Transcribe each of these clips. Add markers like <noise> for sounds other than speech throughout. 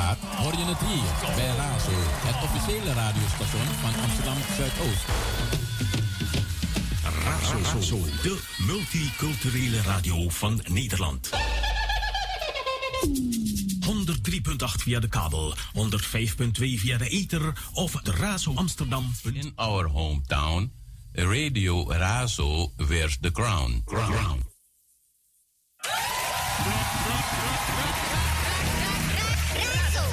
gaat, hoor je het hier bij Razo, het officiële radiostation van Amsterdam Zuidoost. Razo, de multiculturele radio van Nederland. 103.8 via de kabel, 105.2 via de ether of de Razo Amsterdam. In our hometown, Radio Razo wears the crown. crown.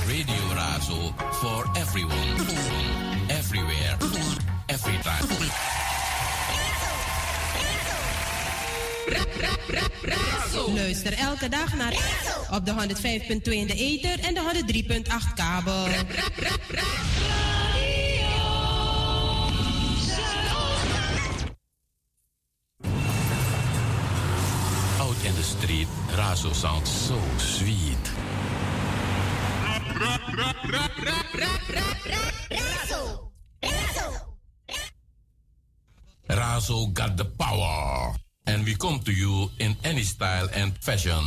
Radio Razo for everyone, everywhere, every time. Luister elke dag naar op de 105.2 in de ether en de 103.8 kabel. Out in the street, Razo sounds so sweet. Razo got the power. And we come to you in any style and fashion.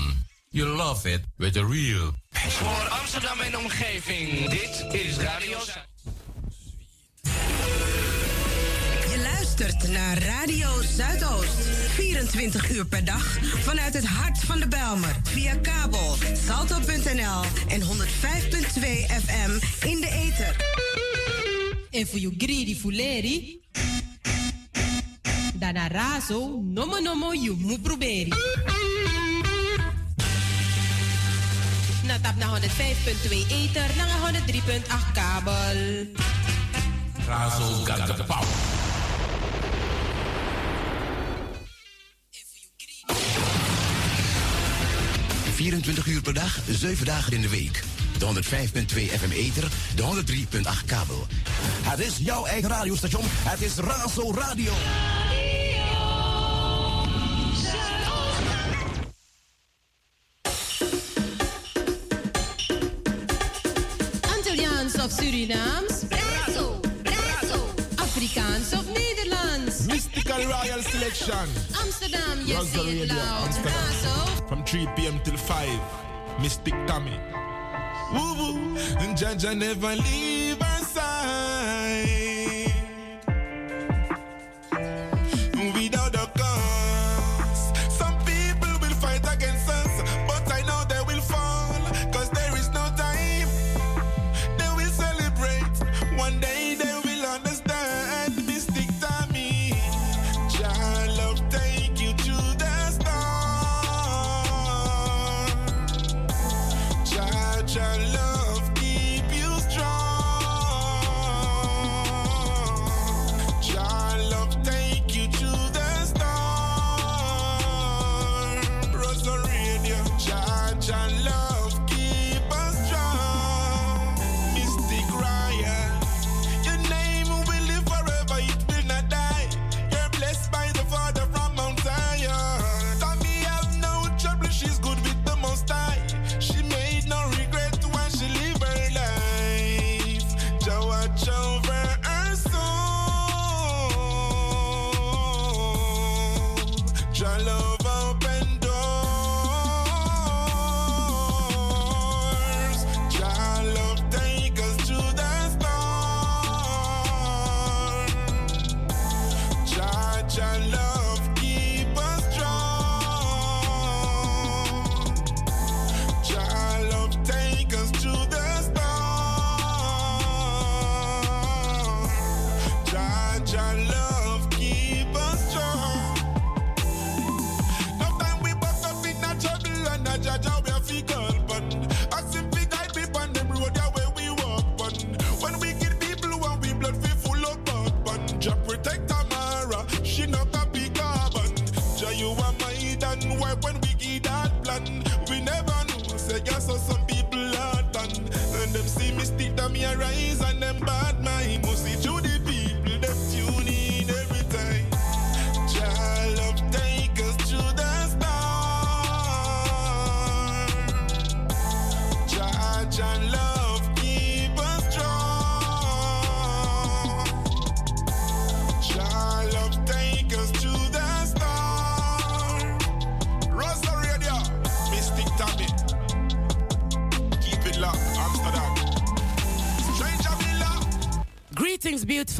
You love it with a real passion. Voor Amsterdam en omgeving, dit is Radio luistert naar Radio Zuidoost. 24 uur per dag vanuit het hart van de Belmer. Via kabel, salto.nl en 105.2 FM in de ether. En voor you greedy fuleri, dana razo, nomo nomo you mu proberi. Na tap na 105.2 ether, na 103.8 kabel. Razo got 24 uur per dag, 7 dagen in de week. De 105.2 FM Ether, de 103.8 kabel. Het is jouw eigen radiostation. Het is Razo Radio. Antilliaans of Surinaams? Selection. Amsterdam, yes, Razo say it loud. Amsterdam. From 3 p.m. till 5. Mystic Tommy. Woo woo. And Jaja never leave our side.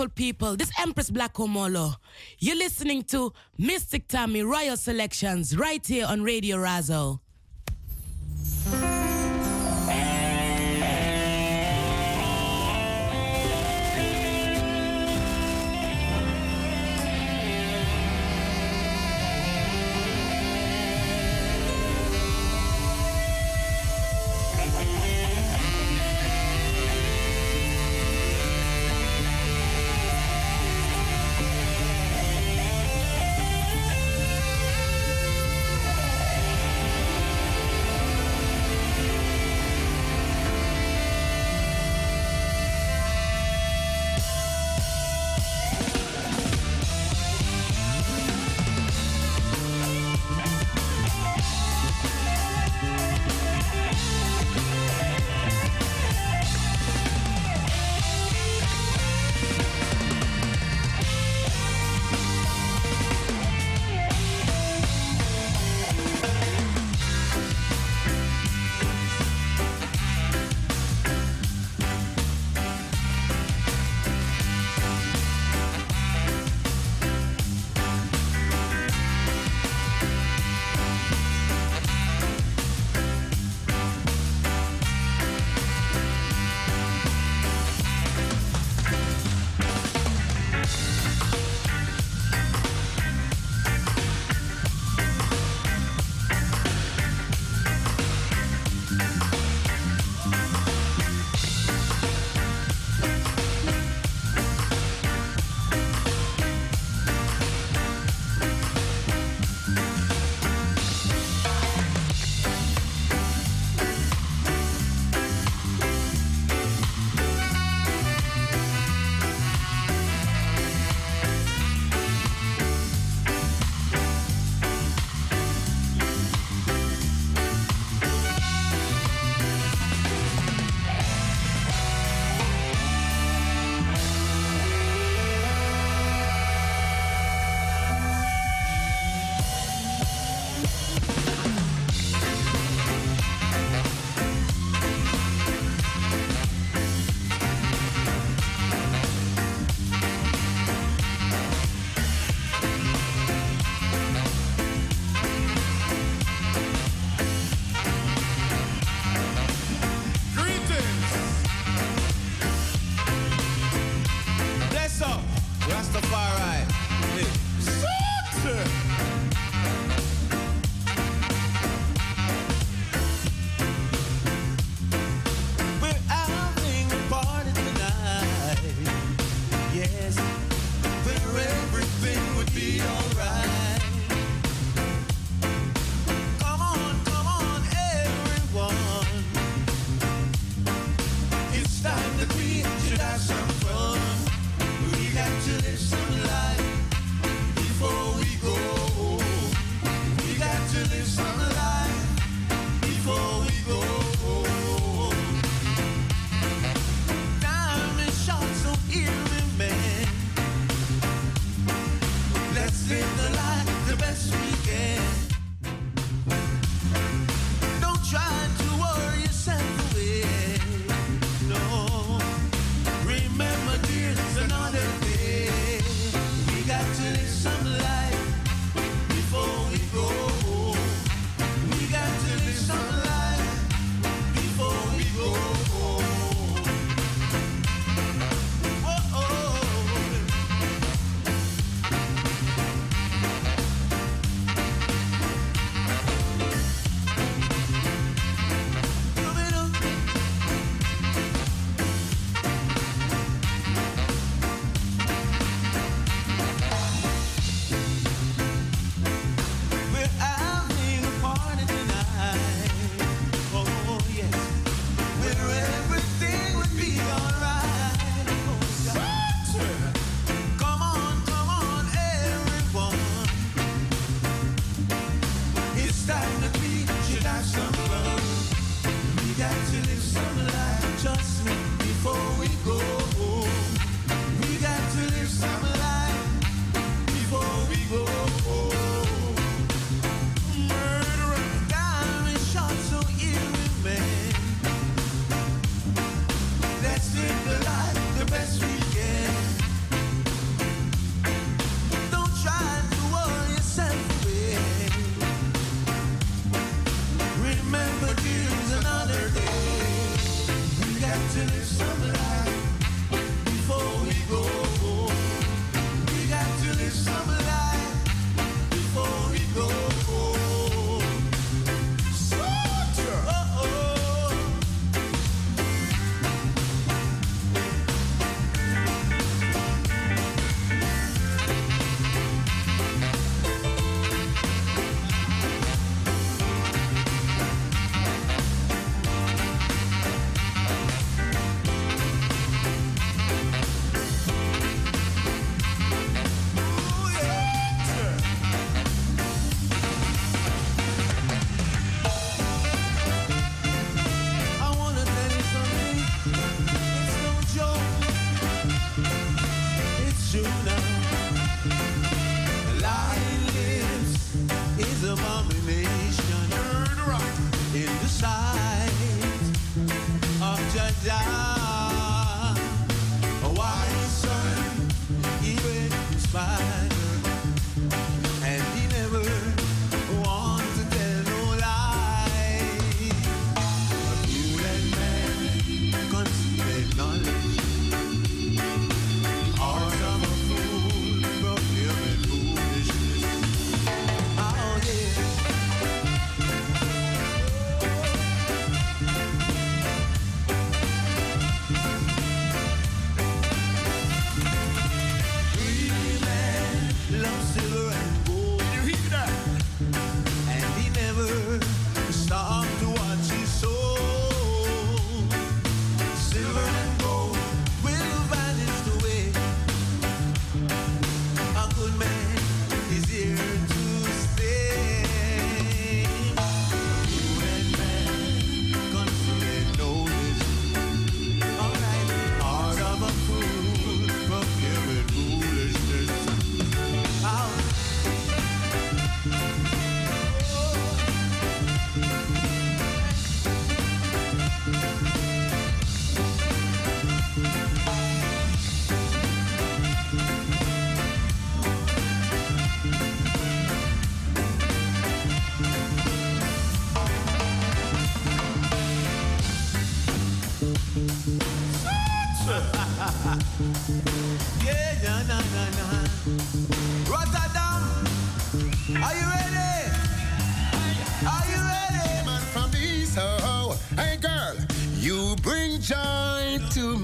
Beautiful people. This Empress Black Omolo. You're listening to Mystic Tammy Royal Selections right here on Radio Razo.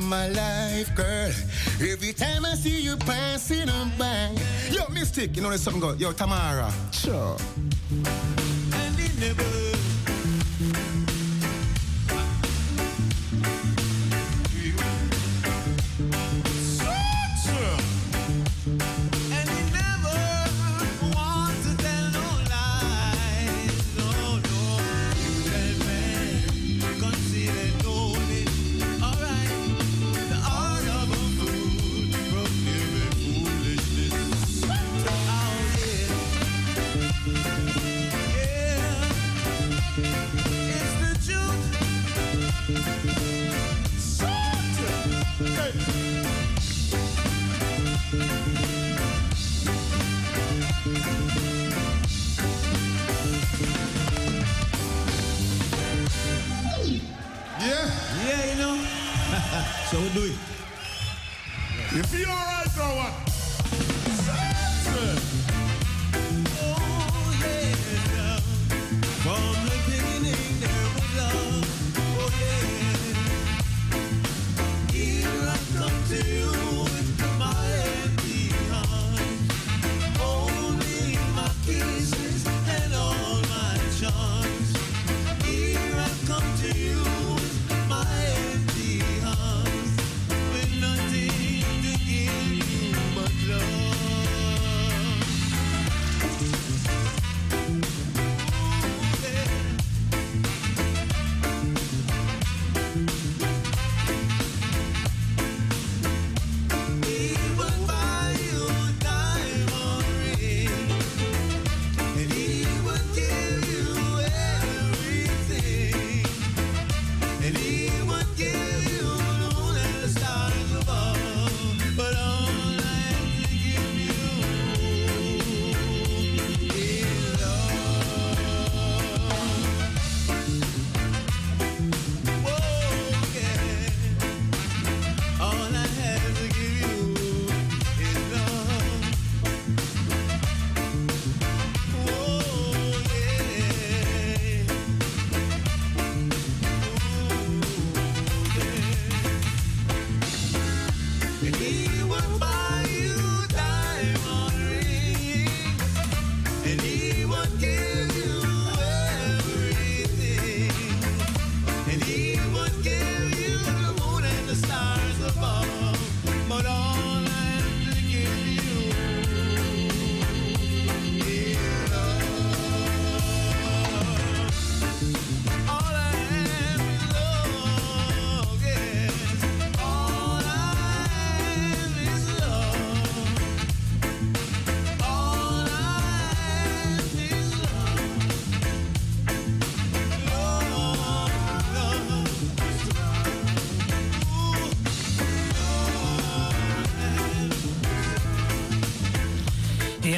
My life, girl. Every time I see you passing on by. Yo, Mystic, you know there's something good. Yo, Tamara. Sure.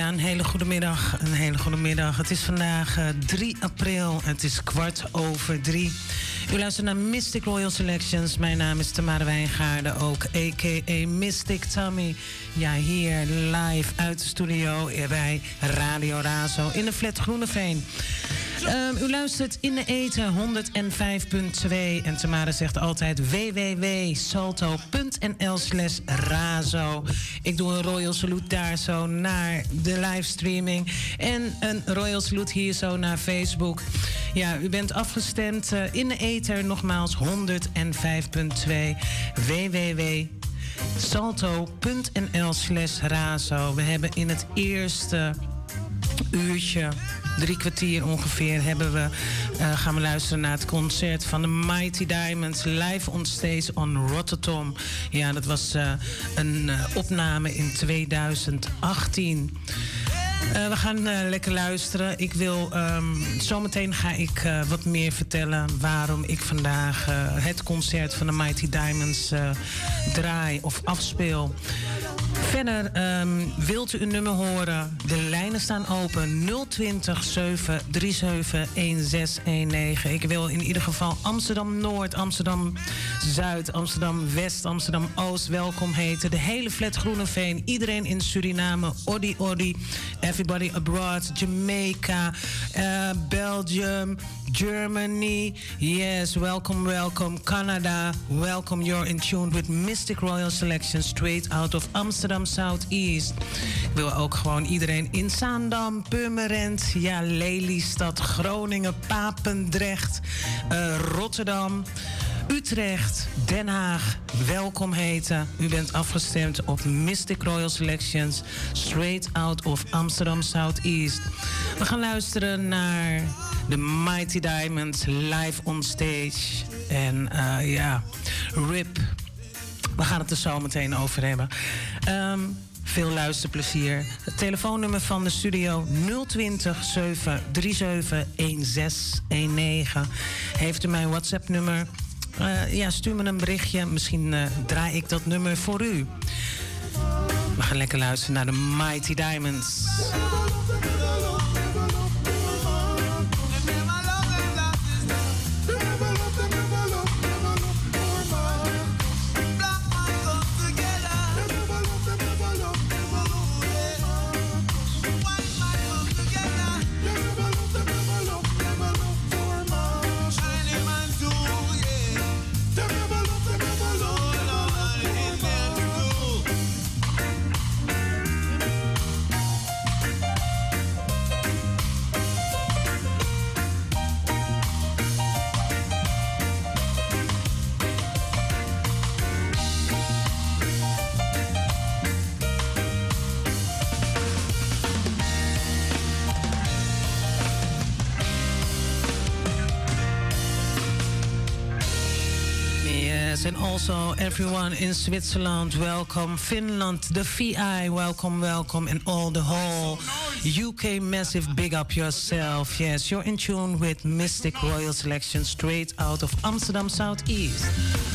Een hele goede middag. Een hele goede middag. Het is vandaag eh, 3 april. Het is kwart over drie. U luistert naar Mystic Royal Selections. Mijn naam is Tamara Wijngaarden, ook a.k.a. Mystic Tommy. Ja, hier live uit de studio bij Radio Razo in de flat Groeneveen. Ehm, u luistert in de eten 105.2 en Tamara zegt altijd www.salto.nl slash razo. Ik doe een royal salute daar zo naar de livestreaming en een royal salute hier zo naar Facebook. Ja, u bent afgestemd eh, in de ether nogmaals 105.2 www salto.nl slash razo. We hebben in het eerste uurtje, drie kwartier ongeveer, hebben we, eh, gaan we luisteren naar het concert van de Mighty Diamonds live on stage on Rotterdam. Ja, dat was eh, een eh, opname in 2018. Eh, we gaan lekker luisteren. Ik wil, ehm, zometeen ga ik wat meer vertellen waarom ik vandaag het concert van de Mighty Diamonds draai of afspeel. Verder ehm, wilt u een nummer horen? De lijnen staan open 020 737 1619. Ik wil in ieder geval Amsterdam Noord, Amsterdam Zuid, Amsterdam West, Amsterdam Oost welkom heten. De hele flat Groeneveen, iedereen in Suriname, Odi Odi, everybody abroad, Jamaica, eh, Belgium, Germany. Yes, welcome, welcome. Canada, welcome. You're in tune with Mystic Royal Selection straight out of Amsterdam Southeast. Ik wil ook gewoon iedereen in Zaandam, Purmerend, ja, Lelystad, Groningen, Papendrecht, eh, Rotterdam. Utrecht, Den Haag, welkom heten. U bent afgestemd op Mystic Royal Selections, straight out of Amsterdam Southeast. We gaan luisteren naar de Mighty Diamonds live on stage. En eh, ja, RIP. We gaan het er zo meteen over hebben. Ehm, veel luisterplezier. Het telefoonnummer van de studio 020 737 1619. Heeft u mijn WhatsApp-nummer? Eh, ja, stuur me een berichtje. Misschien eh, draai ik dat nummer voor u. We gaan lekker luisteren naar de Mighty Diamonds. Also everyone in Switzerland, welcome. Finland, the VI, welcome, welcome. And all the whole UK massive, big up yourself. Yes, you're in tune with Mystic Royal Selection straight out of Amsterdam Southeast.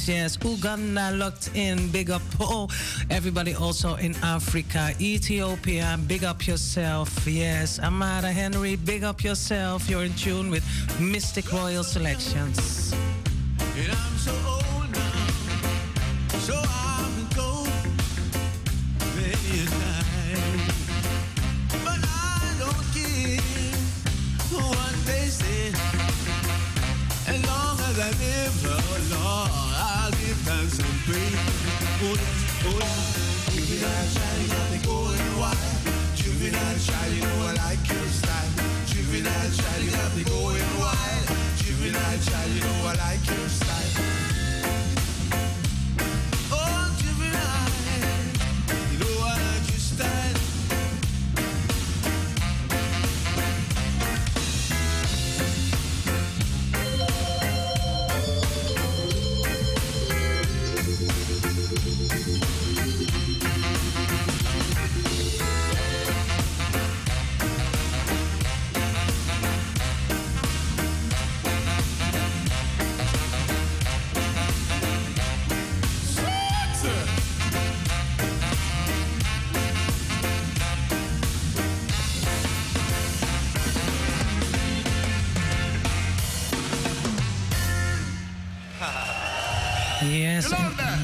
Nice. Yes, Uganda locked in. Big up. Oh, everybody also in Africa, Ethiopia. Big up yourself. Yes, Amara Henry. Big up yourself. You're in tune with Mystic Royal Selections. Juvenile me going wild. Juvenile you know I like your style. Juvenile me going wild. Juvenile you know I like your style.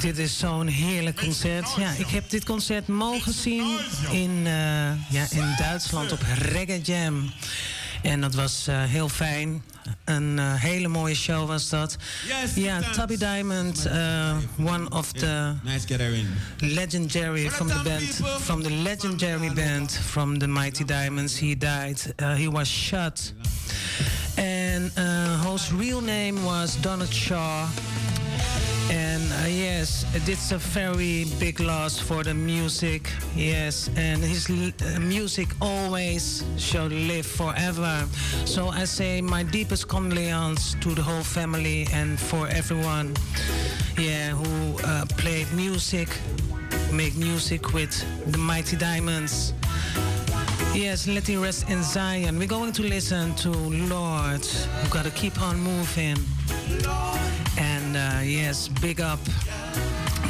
Dit is zo'n heerlijk concert. Ja, ik heb dit concert mogen zien in, eh, ja, in Duitsland op Reggae Jam. En dat was eh, heel fijn. Een eh, hele mooie show was dat. ja, Tubby Diamond, uh, one of the legendary from the band, from the legendary band from the Mighty Diamonds. He died. He was shot. And uh, whose real name was Donald Shaw. And uh, yes, it's a very big loss for the music. Yes, and his uh, music always shall live forever. So I say my deepest condolences to the whole family and for everyone, yeah, who uh, played music, make music with the Mighty Diamonds. Yes, let him rest in Zion. We're going to listen to Lord. We gotta keep on moving. And uh, yes, big up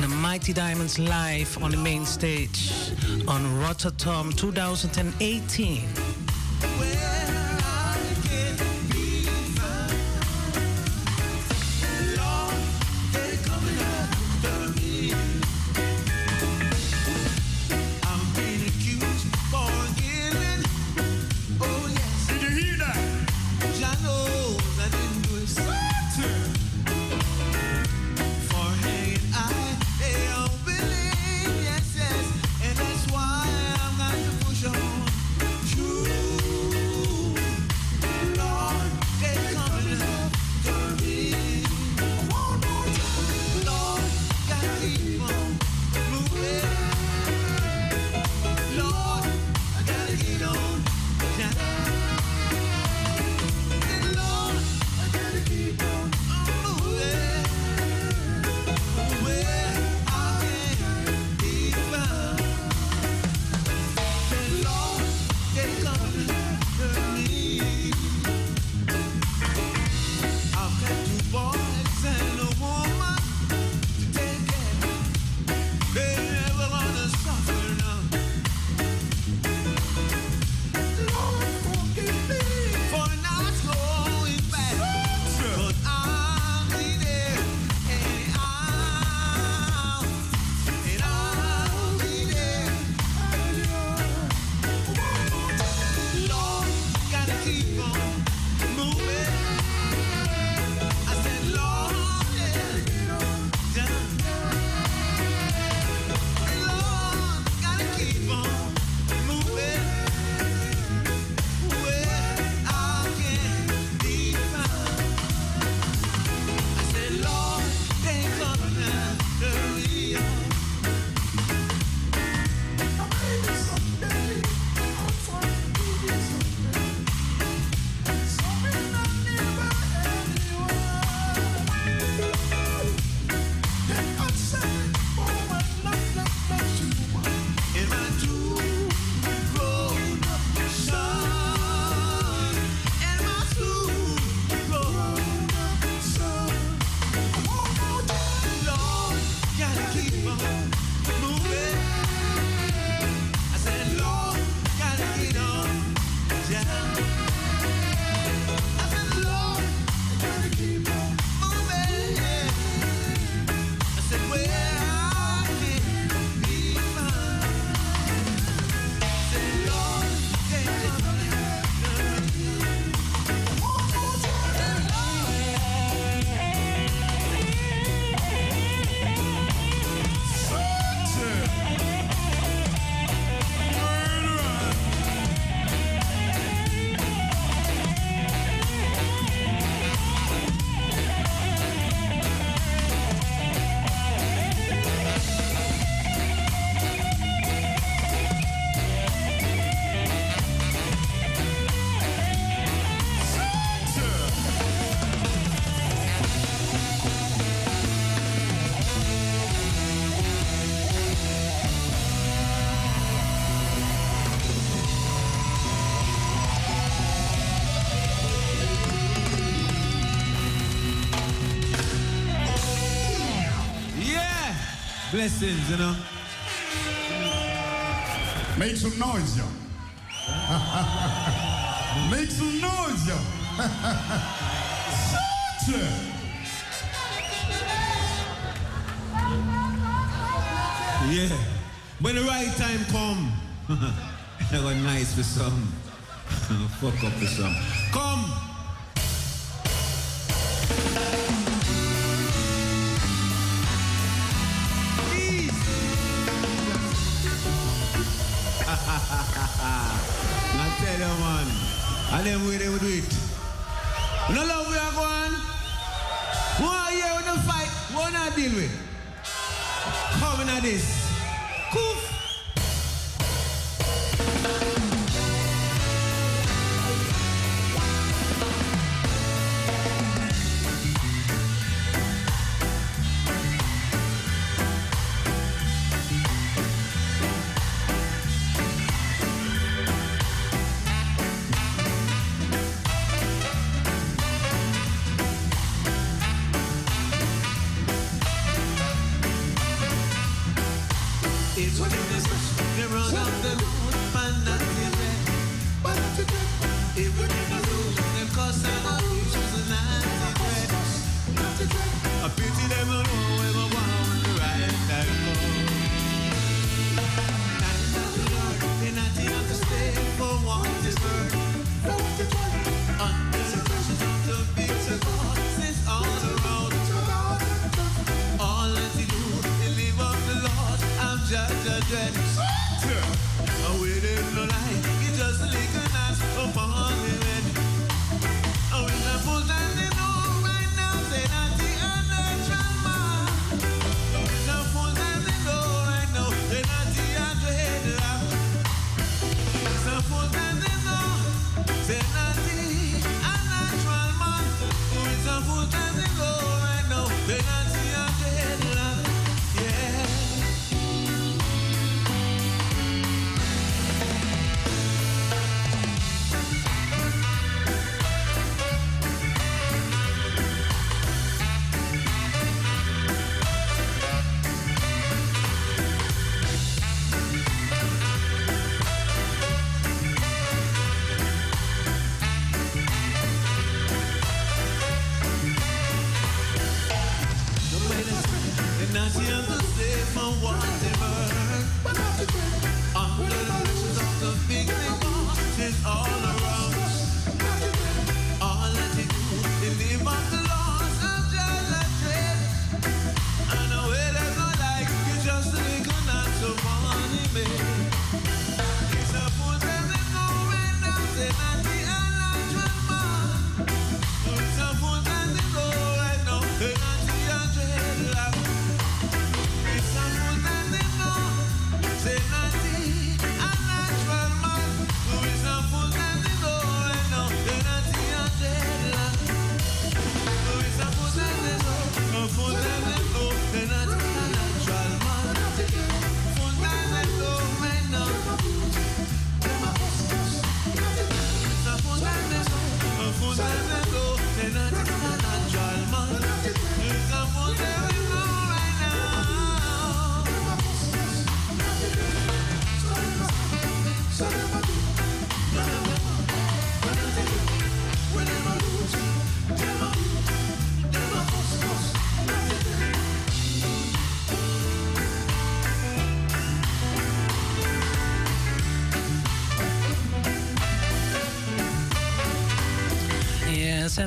the Mighty Diamonds live on the main stage on Rotterdam 2018. Blessings, you know. Make some noise, y'all. <laughs> Make some noise, y'all. Soldier. <laughs> Yeah. When the right time come, <laughs> that was nice for some. Fuck up for some.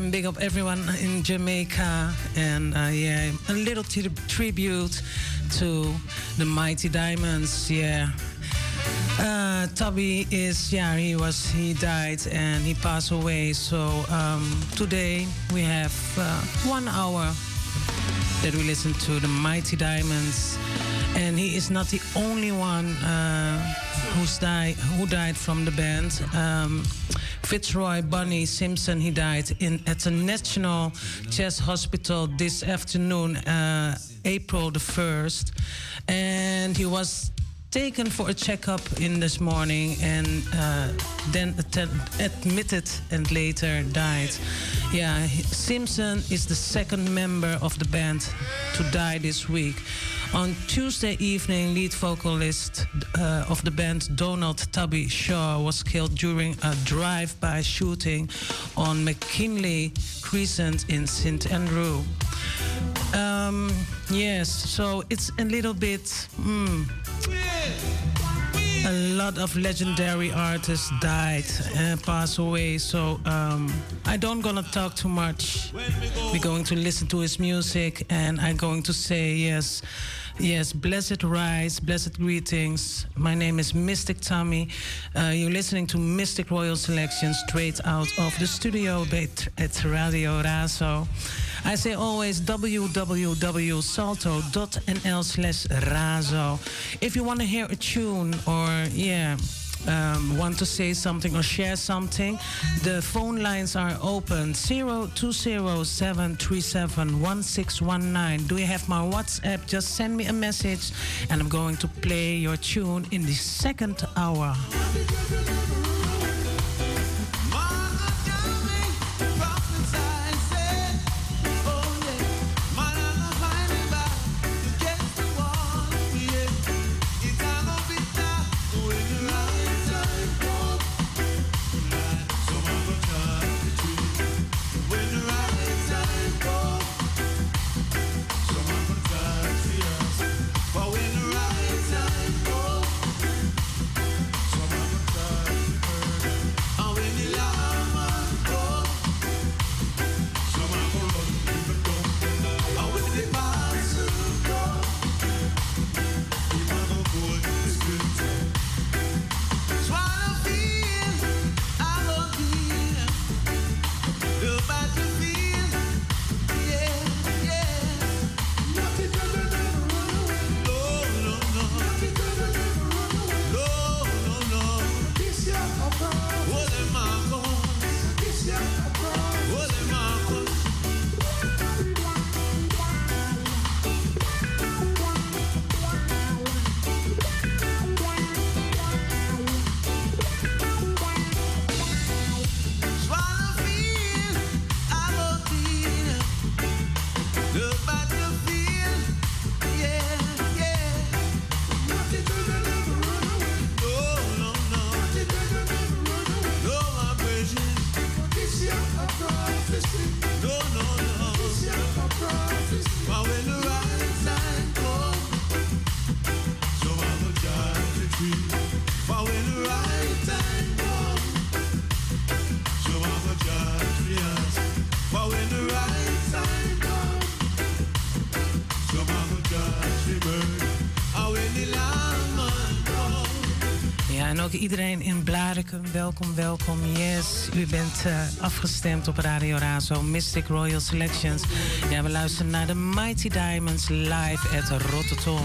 big up everyone in Jamaica. And uh, yeah, a little t- tribute to the Mighty Diamonds. Yeah. Uh, Tabby is, yeah, he was, he died and he passed away. So um, today we have uh, one hour that we listen to the Mighty Diamonds. And he is not the only one uh, who's died, who died from the band. Um, Fitzroy Bunny Simpson. He died in, at the National Chest Hospital this afternoon, uh, April the 1st. And he was taken for a checkup in this morning and uh, then admitted and later died. Yeah, Simpson is the second member of the band to die this week. On Tuesday evening, lead vocalist uh, of the band Donald Tabby Shaw was killed during a drive-by shooting on McKinley Crescent in St. Andrew. Um, yes, so it's a little bit. Mm, a lot of legendary artists died and passed away, so um, I don't gonna talk too much. We're going to listen to his music, and I'm going to say yes, yes, blessed rise, blessed greetings. My name is Mystic Tommy. Uh, you're listening to Mistic Royal Selection straight out of the studio at, Radio Razo. I say always www.salto.nl slash razo. If you want to hear a tune or, yeah, um, want to say something or share something, the phone lines are open 0207371619. Do you have my WhatsApp? Just send me a message and I'm going to play your tune in the second hour. Welkom, welkom. Yes, u bent eh, afgestemd op Radio Razo, Mystic Royal Selections. Ja, we luisteren naar de Mighty Diamonds live at Rotterdam.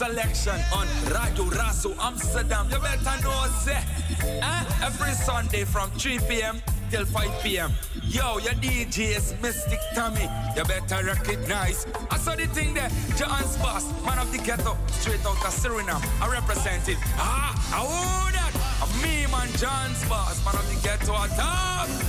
selection on Radio Razo Amsterdam. You better know, eh? every Sunday from 3 p.m. till 5 p.m. Yo, your DJ is Mystic Tommy. You better recognize. I saw the thing there, John's boss, man of the ghetto, straight out of Suriname. I represent it. Ah, I own that. Me, man, John's boss, man of the ghetto, I talk.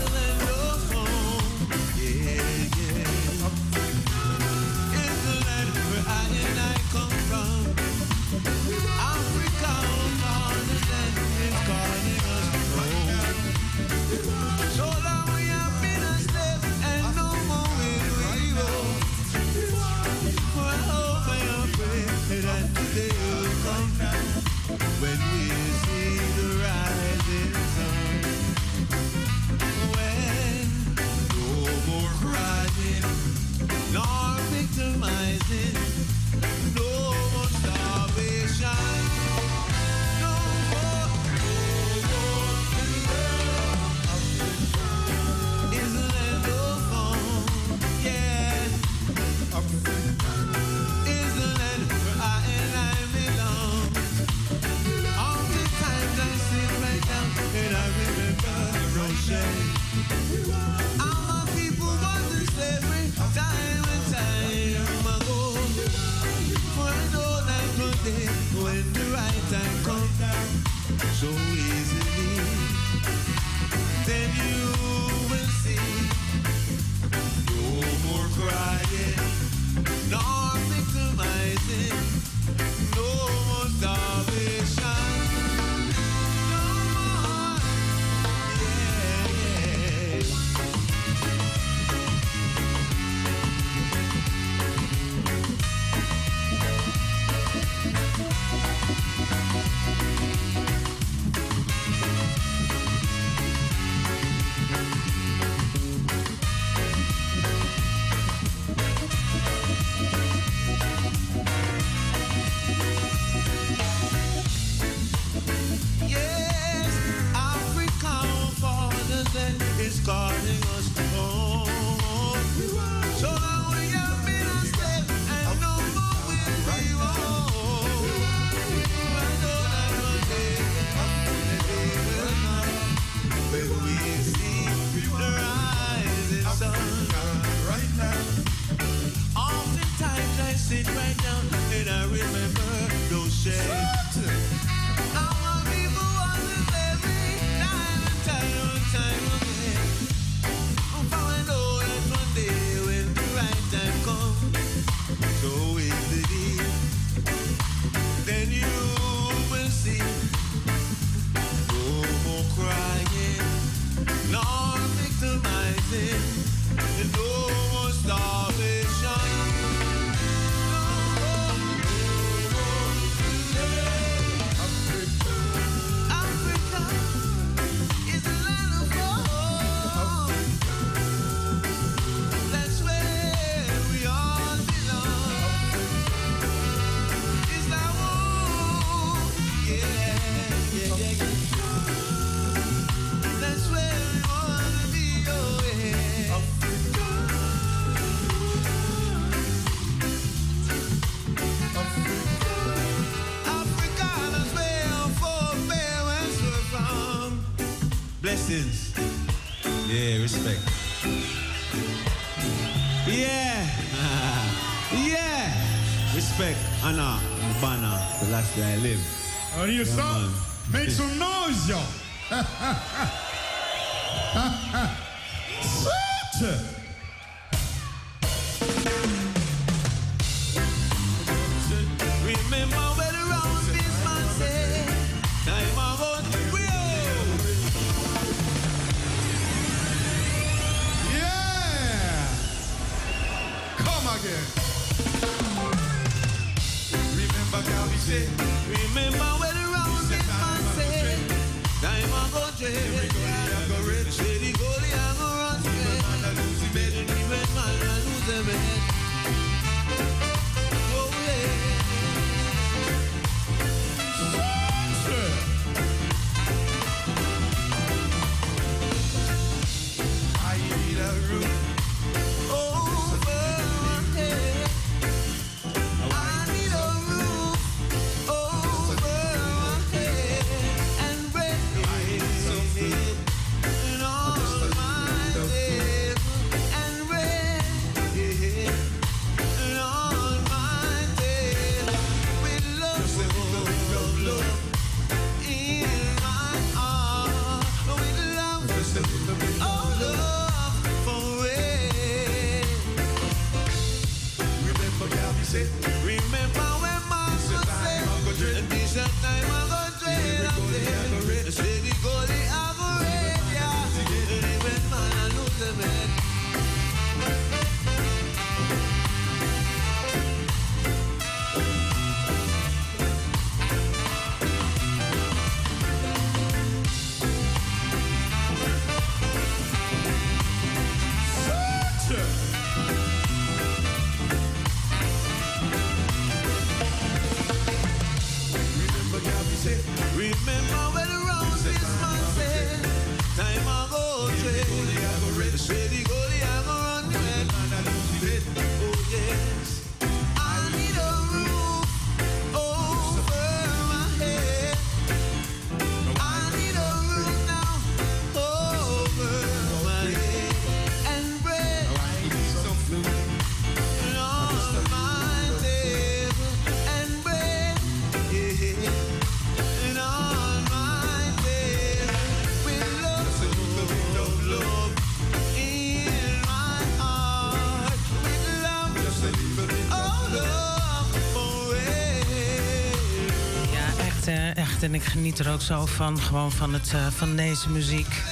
En ik geniet er ook zo van, gewoon van, het, eh, van deze muziek.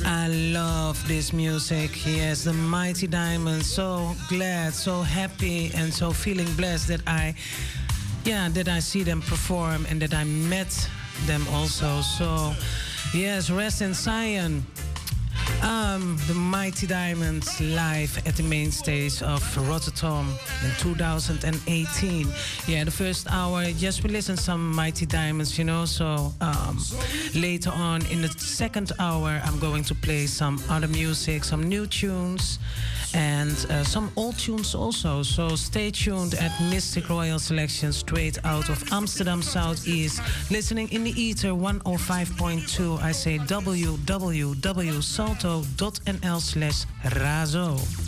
I love this music. Yes, the Mighty Diamonds. So glad, so happy and so feeling blessed that I, yeah, that I see them perform and that I met them also. So, yes, rest in Zion. Um, the Mighty Diamonds live at the main stage of Rotterdam in 2018. Yeah, the first hour, just we listened some Mighty Diamonds, you know. So um, later on in the second hour, I'm going to play some other music, some new tunes, and uh, some old tunes also. So stay tuned at Mistic Royal Selection, straight out of Amsterdam Southeast. Listening in the ether 105.2. I say www.salto.nl slash razo.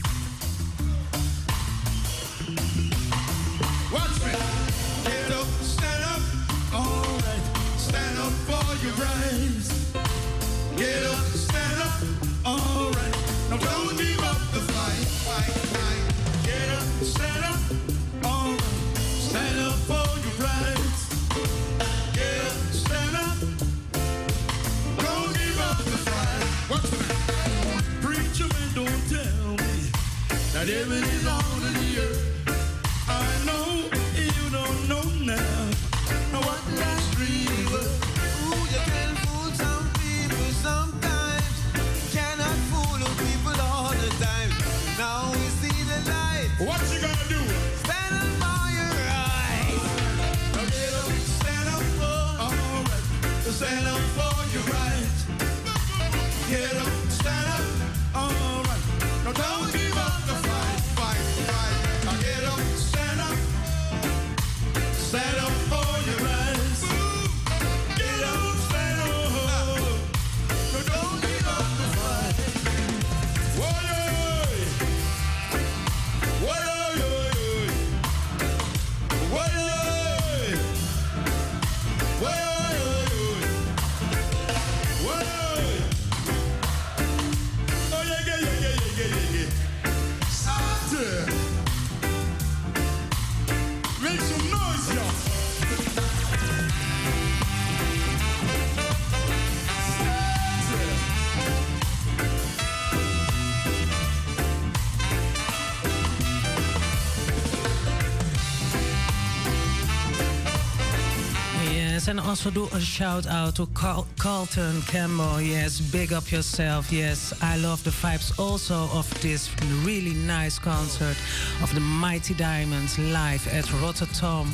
Also do a shout out to Carl- Carlton Campbell. Yes, big up yourself. Yes, I love the vibes also of this really nice concert of the Mighty Diamonds live at Rotterdam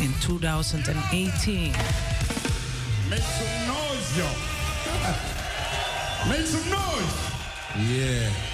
in 2018. Make some noise, y'all. <laughs> Make some noise. Yeah. Yeah,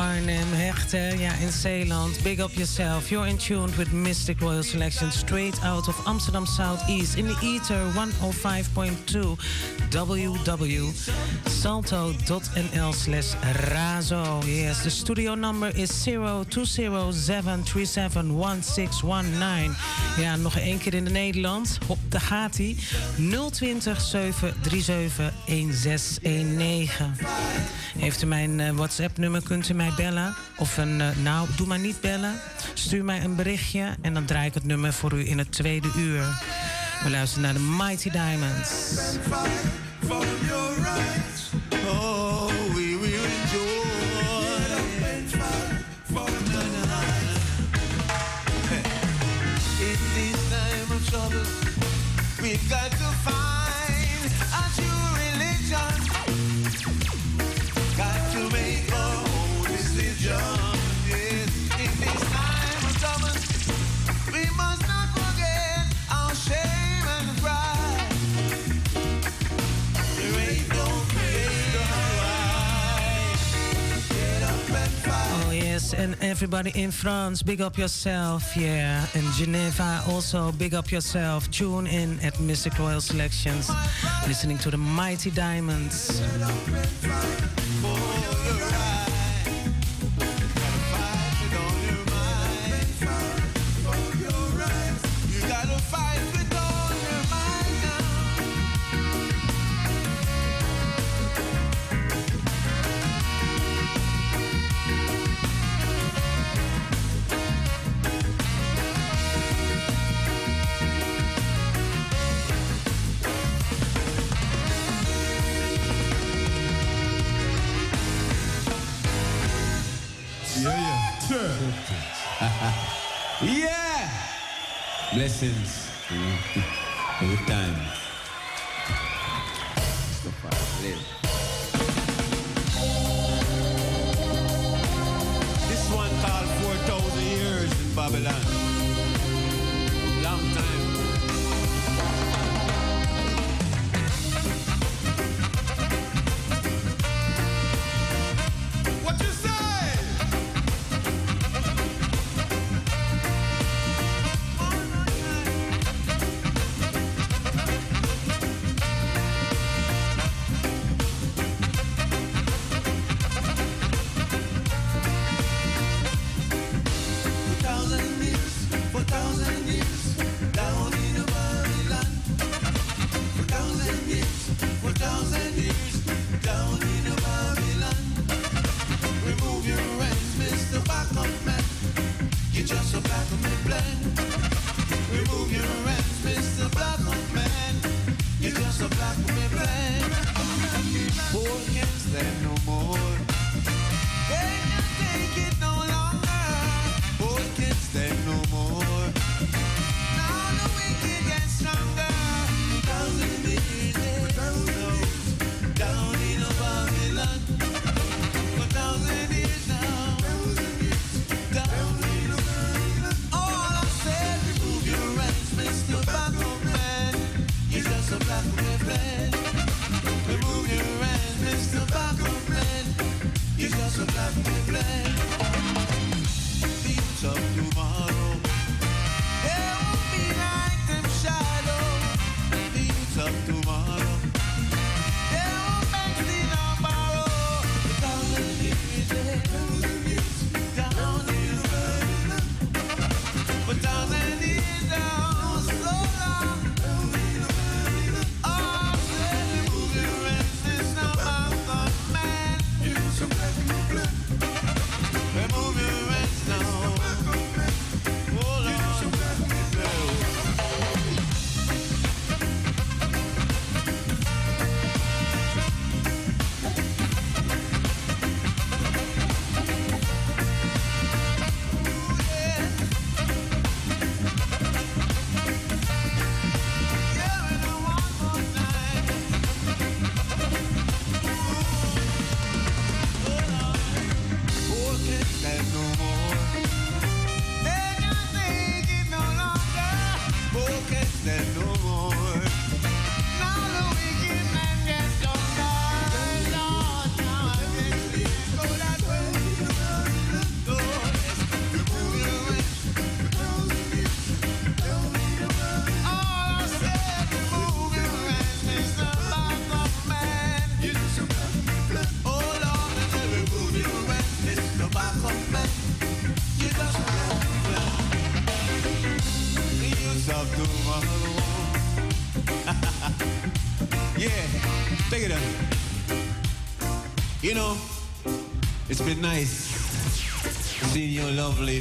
Arnhem, Hechten, ja, in Zeeland. Big up yourself. You're in tune with Mystic Royal Selection straight out of Amsterdam Southeast in the Ether 105.2 www.salto.nl slash razo. Yes, the studio number is 0207371619. Ja, nog één keer in de Nederland. Op de gaat 0207371619. 020 heeft u mijn eh, WhatsApp-nummer, kunt u mij bellen. Of een, eh, nou, doe maar niet bellen. Stuur mij een berichtje en dan draai ik het nummer voor u in het tweede uur. We luisteren naar de Mighty Diamonds. everybody in France, big up yourself, yeah. In Geneva, also big up yourself. Tune in at Mistic Royal Selections, listening to the Mighty Diamonds.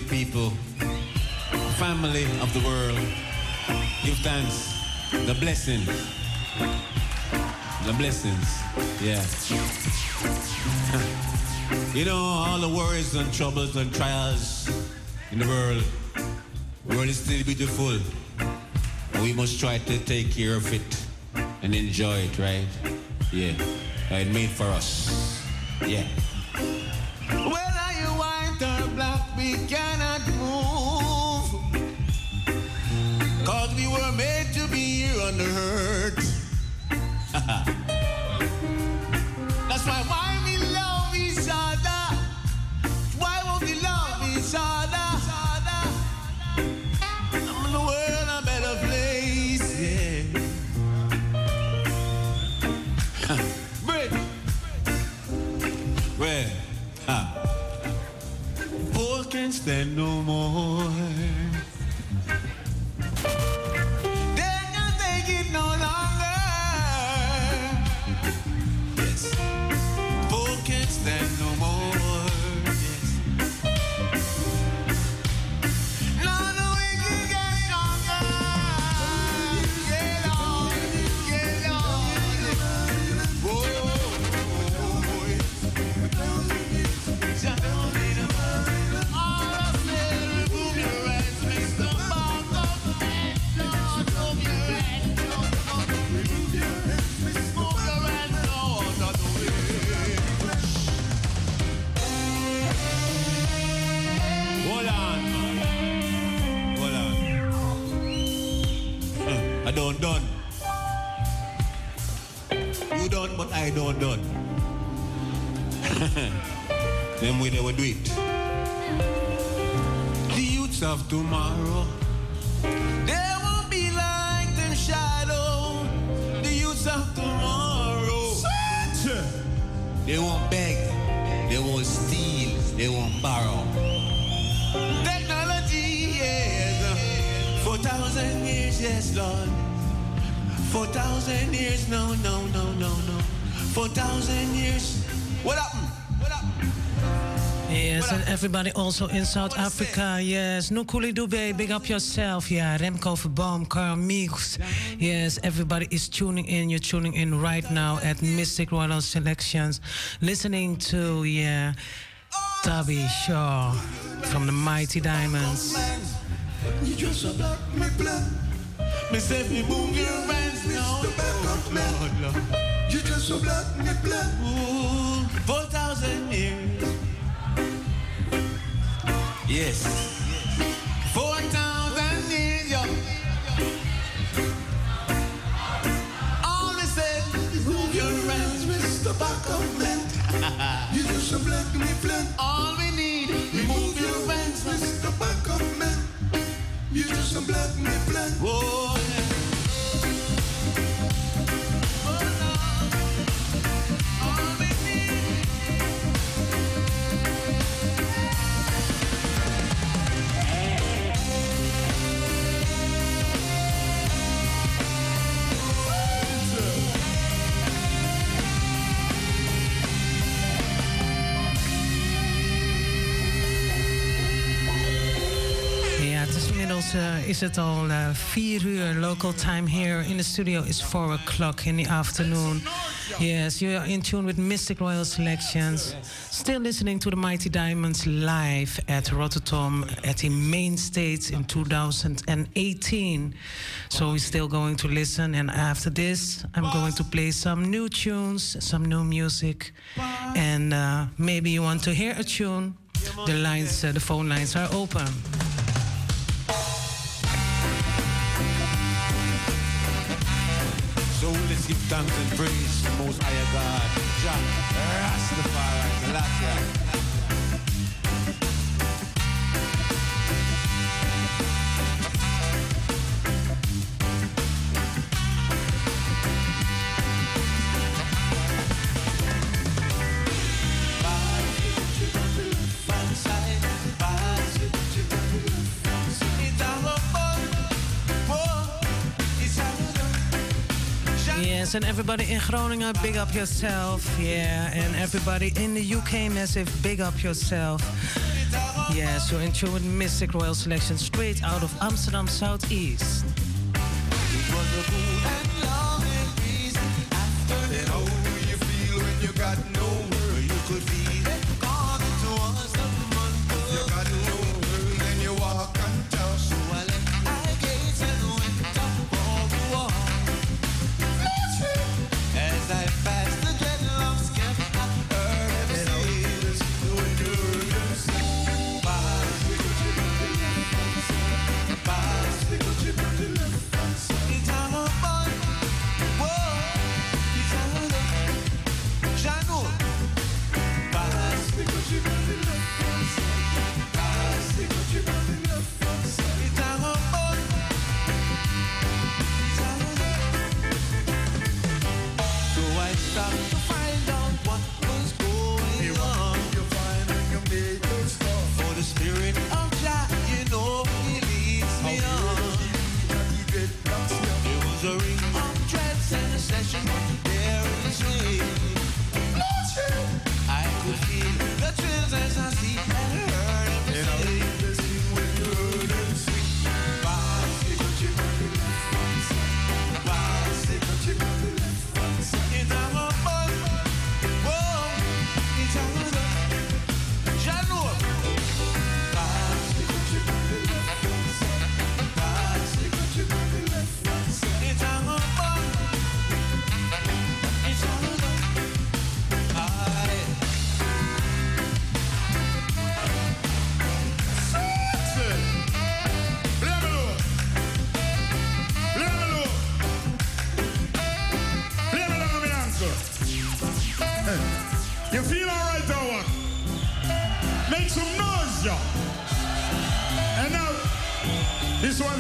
People, family of the world. Give thanks. The blessings. The blessings. Yeah. <laughs> you know, all the worries and troubles and trials in the world. The world is still beautiful. We must try to take care of it and enjoy it, right? Yeah. It made for us. Yeah. Also in South Africa. Yes, Nukuli Dube, big up yourself. Yeah, Remco Verboom, Carl Meeks. Yes, everybody is tuning in. You're tuning in right now at Mistic Royal Selections, listening to, yeah, Tabby Shaw from the Mighty Diamonds. You just a black me black. Me say me boom your hands now. Mr. Backup man. Oh, you just a black me black. Ooh, four thousand years. Yes. Four thousand years, yo. All they said move your hands, Mr. Backup man. You just a black me black. All we need is move your hands, Mr. Backup man. You just a black me black. Whoa, inmiddels eh, is het al eh, vier uur. Local time here in the studio is four o'clock in the afternoon. Yes, you are in tune with Mistic Royal Selections. Still listening to the Mighty Diamonds live at Rotterdam at the main stage in 2018. So we're still going to listen. And after this, I'm going to play some new tunes, some new music. And uh, maybe you want to hear a tune. The lines, uh, the phone lines are open. Give thanks and praise to Most High God, Jah Rastafari, Selassie. Yes, and everybody in Groningen, big up yourself. Yeah, and everybody in the UK, massive, big up yourself. Yeah, so tune with Mystic Royal Selection straight out of Amsterdam Southeast.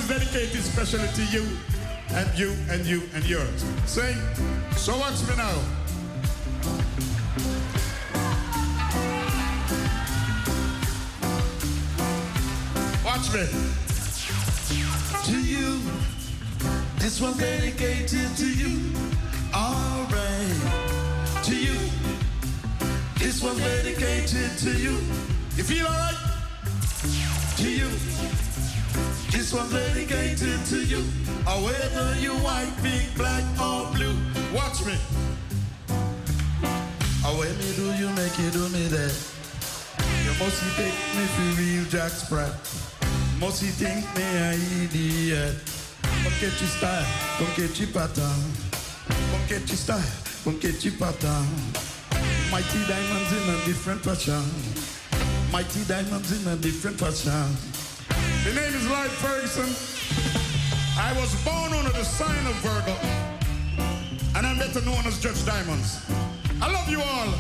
Dedicated specially to you, and you, and you, and yours. Say, So watch me now. Watch me. To you, this one's dedicated to you. Alright. To you, this one's dedicated to you. You feel alright? To you, this one's dedicated to you. Or whether you white, pink, black, or blue. Watch me. Or when me do you make you do me that. You must take me for real Jack Sprat. Must you think me a idiot. Come get your style, come get your pattern. Come get your style, come get your pattern. Mighty diamonds in a different fashion. Mighty diamonds in a different fashion. The name is Lloyd Ferguson. I was born under the sign of Virgo, and I'm better known as Judge Diamonds. I love you all.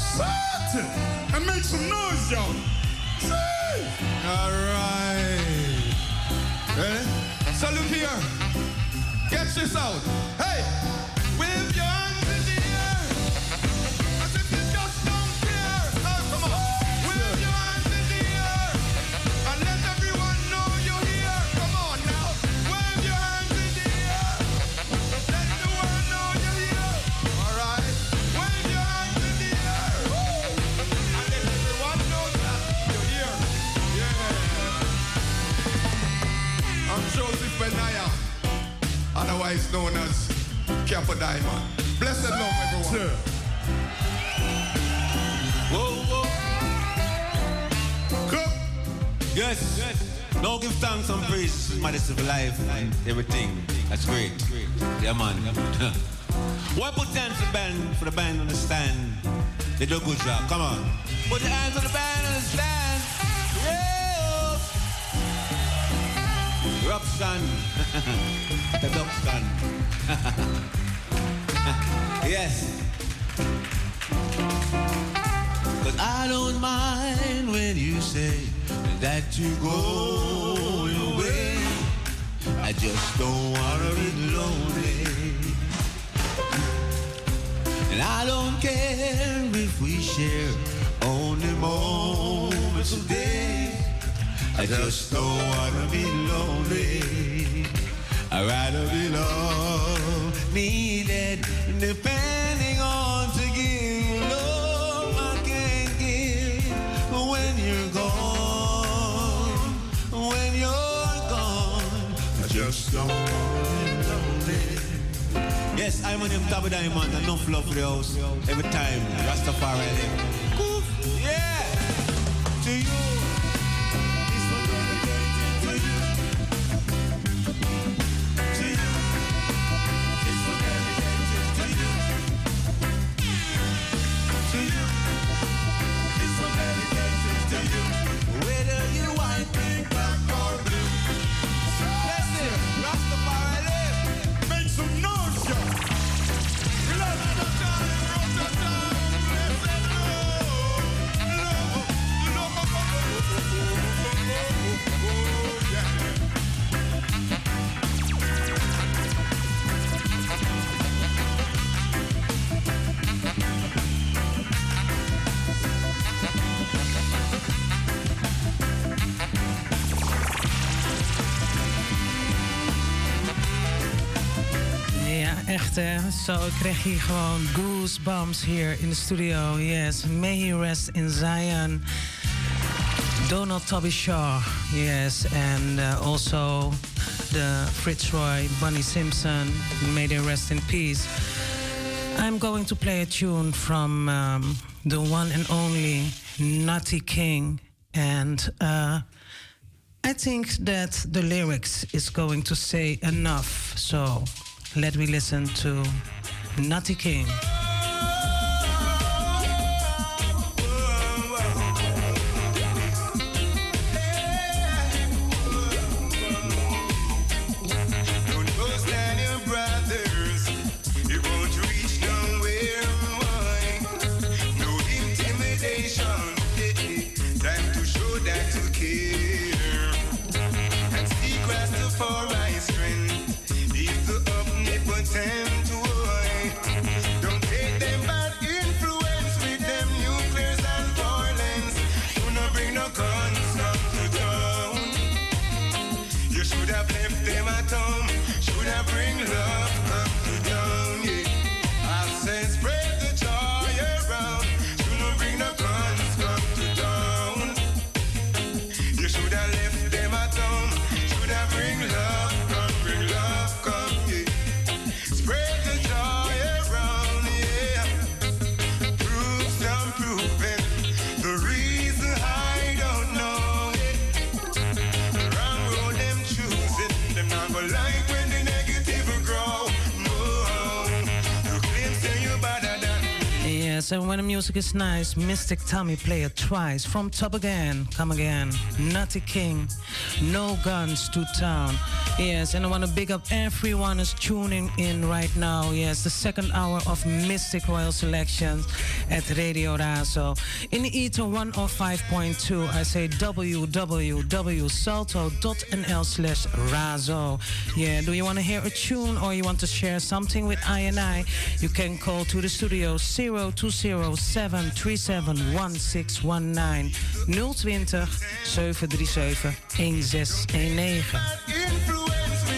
Certain. And make some noise, y'all. All right. Ready? Look here. Catch this out. Hey, otherwise known as Capo Diamond. Blessed love, everyone. Whoa, whoa. Go. Yes. Now give thanks and praise to Majesty for life and everything. That's great. Yeah, man. <laughs> Why put hands to the band for the band on the stand? They do a good job. Come on. Put your hands on the band on the stand. Eruption. <laughs> Adoption. <laughs> yes. But I don't mind when you say that you go your way. I just don't wanna be lonely. And I don't care if we share only moments of day. I just don't wanna be lonely. I'd rather be loved needed. Depending on to give love I can't give when you're gone. When you're gone, I just don't wanna be lonely. Yes, I'm on him of diamond. Enough love for the house. Every time, Rastafari. Yeah. To you. Hè. Zo, ik kreeg gewoon goosebumps hier in de studio. Yes, may he rest in Zion. Donald Tabby Shaw, yes, and uh, also the Fitzroy, Bunny Simpson, may they rest in peace. I'm going to play a tune from um, the one and only Natty King, and uh, I think that the lyrics is going to say enough. So let me listen to Natty King. And when the music is nice, Mystic Tommy play it twice. From top again, come again. Natty King, no guns to town. Yes, and I want to big up everyone who's tuning in right now. Yes, the second hour of Mystic Royal Selections at Radio Razo. In the ether 105.2, I say www.salto.nl slash Razo. Yeah, do you want to hear a tune or you want to share something with I and I? You can call to the studio 0207371619 020 737 1619. Influence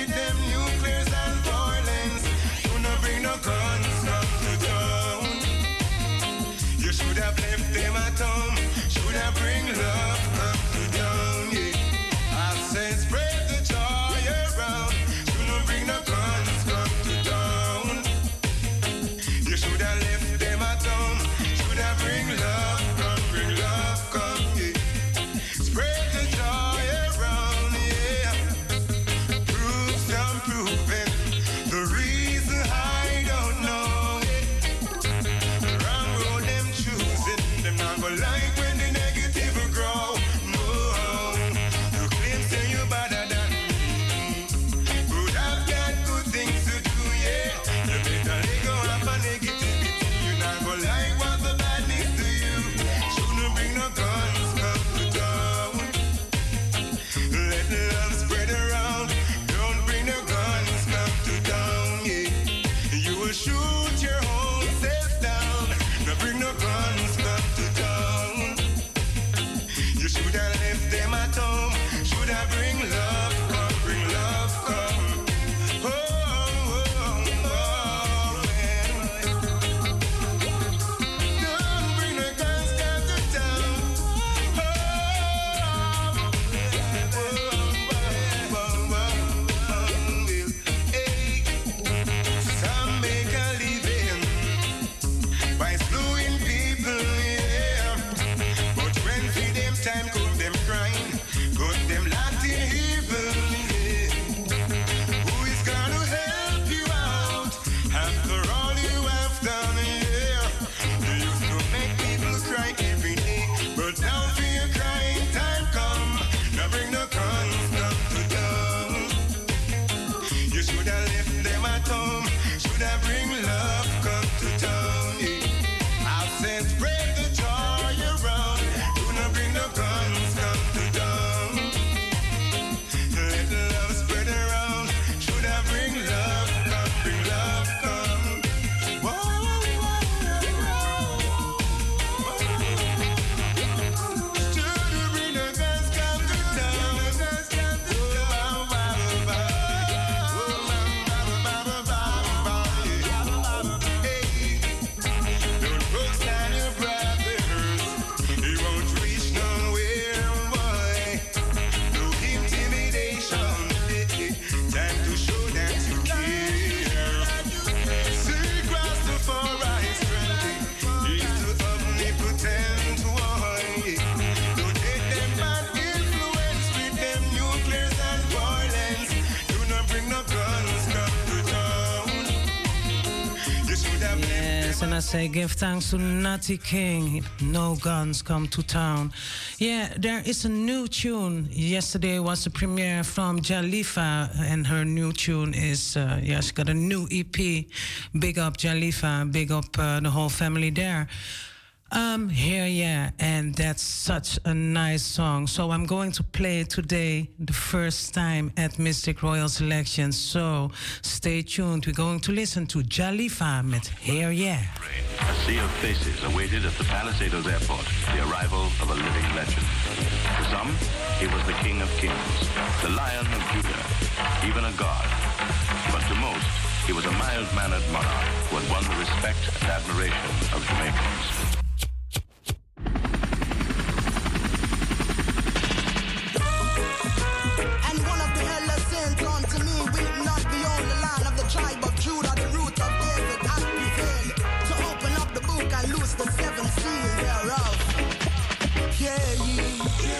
say give thanks to Natty King. No guns come to town. Yeah, there is a new tune. Yesterday was the premiere from Jalifa, and her new tune is uh, yeah, she got a new EP. Big up Jalifa, big up uh, the whole family there. Um, here, yeah, and that's such a nice song. So I'm going to play it today, the first time at Mistic Royal Selection. So stay tuned. We're going to listen to Jalifa with Here, yeah. Sea of faces awaited at the Palisadoes airport the arrival of a living legend. To some, he was the King of Kings, the Lion of Judah, even a god. But to most, he was a mild-mannered monarch who had won the respect and admiration of Jamaicans.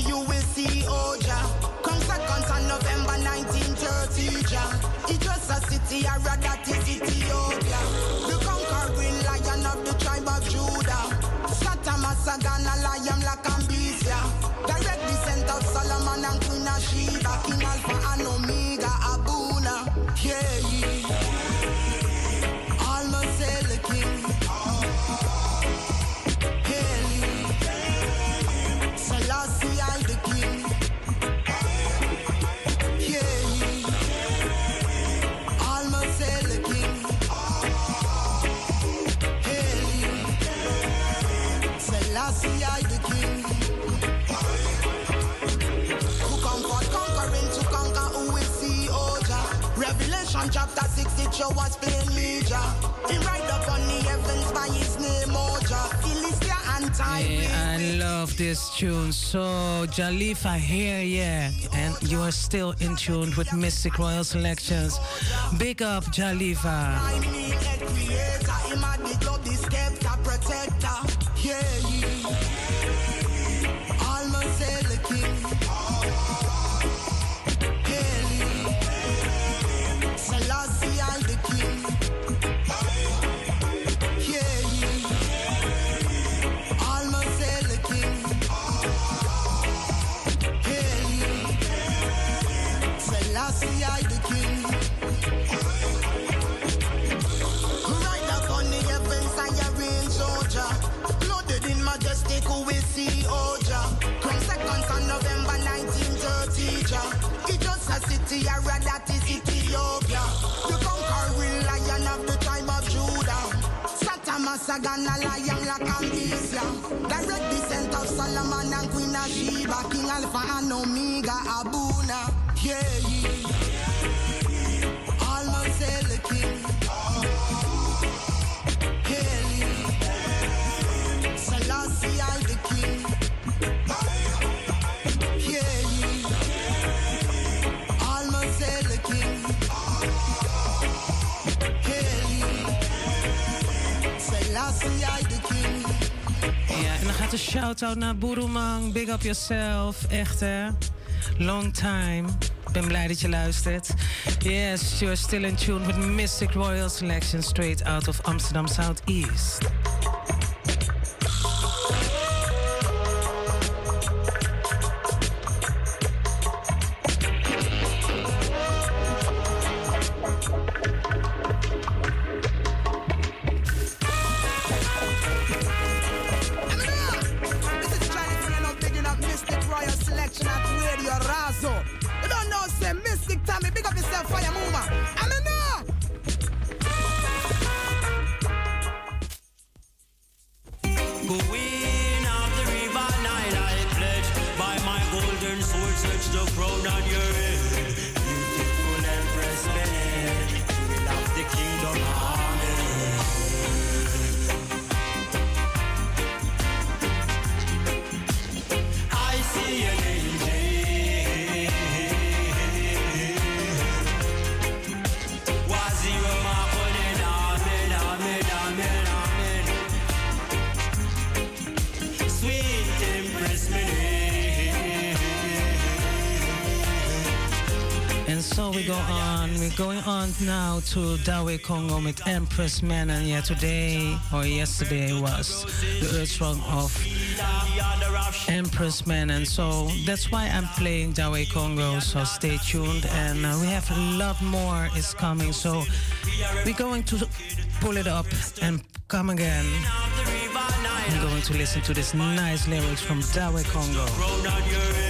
will see Oja. Come second on November 1930 Jah. It was a city, a that is Ethiopia. The conquering lion of the tribe of Judah. Satama Sagana Lion Chapter 6 it show us. He ride up on the heavens by his name Oja. Philistia and. Yeah, I love this tune. So, Jalifa here, yeah. And you are still in tune with Mistic Royal Selections. Big up, Jalifa. I mean a creator, him a the globe, the scepter, protector. Yeah. Almost the king. Will see Oja. Come second on November 1930 Jah. It just a city area that is Ethiopia. The conquering lion of the tribe of Judah. Satama Sagana lion Lakambisia. Direct descent of Solomon and Queen of Sheba. King Alpha and Omega Abuna. Yeah, ye. Almost the king. Selassie I the Ja, en dan gaat een shout-out naar Boeroemang. Big up yourself. Echt, hè? Long time. Ben blij dat je luistert. Yes, you're still in tune with Mystic Royal Selection straight out of Amsterdam Southeast. Going on now to Dawe Congo with Empress Menen. And yeah, today or yesterday was the Earth Song of Empress Menen. And so that's why I'm playing Dawe Congo. So stay tuned. And uh, we have a lot more is coming. So we're going to pull it up and come again. I'm going to listen to this nice lyrics from Dawe Congo.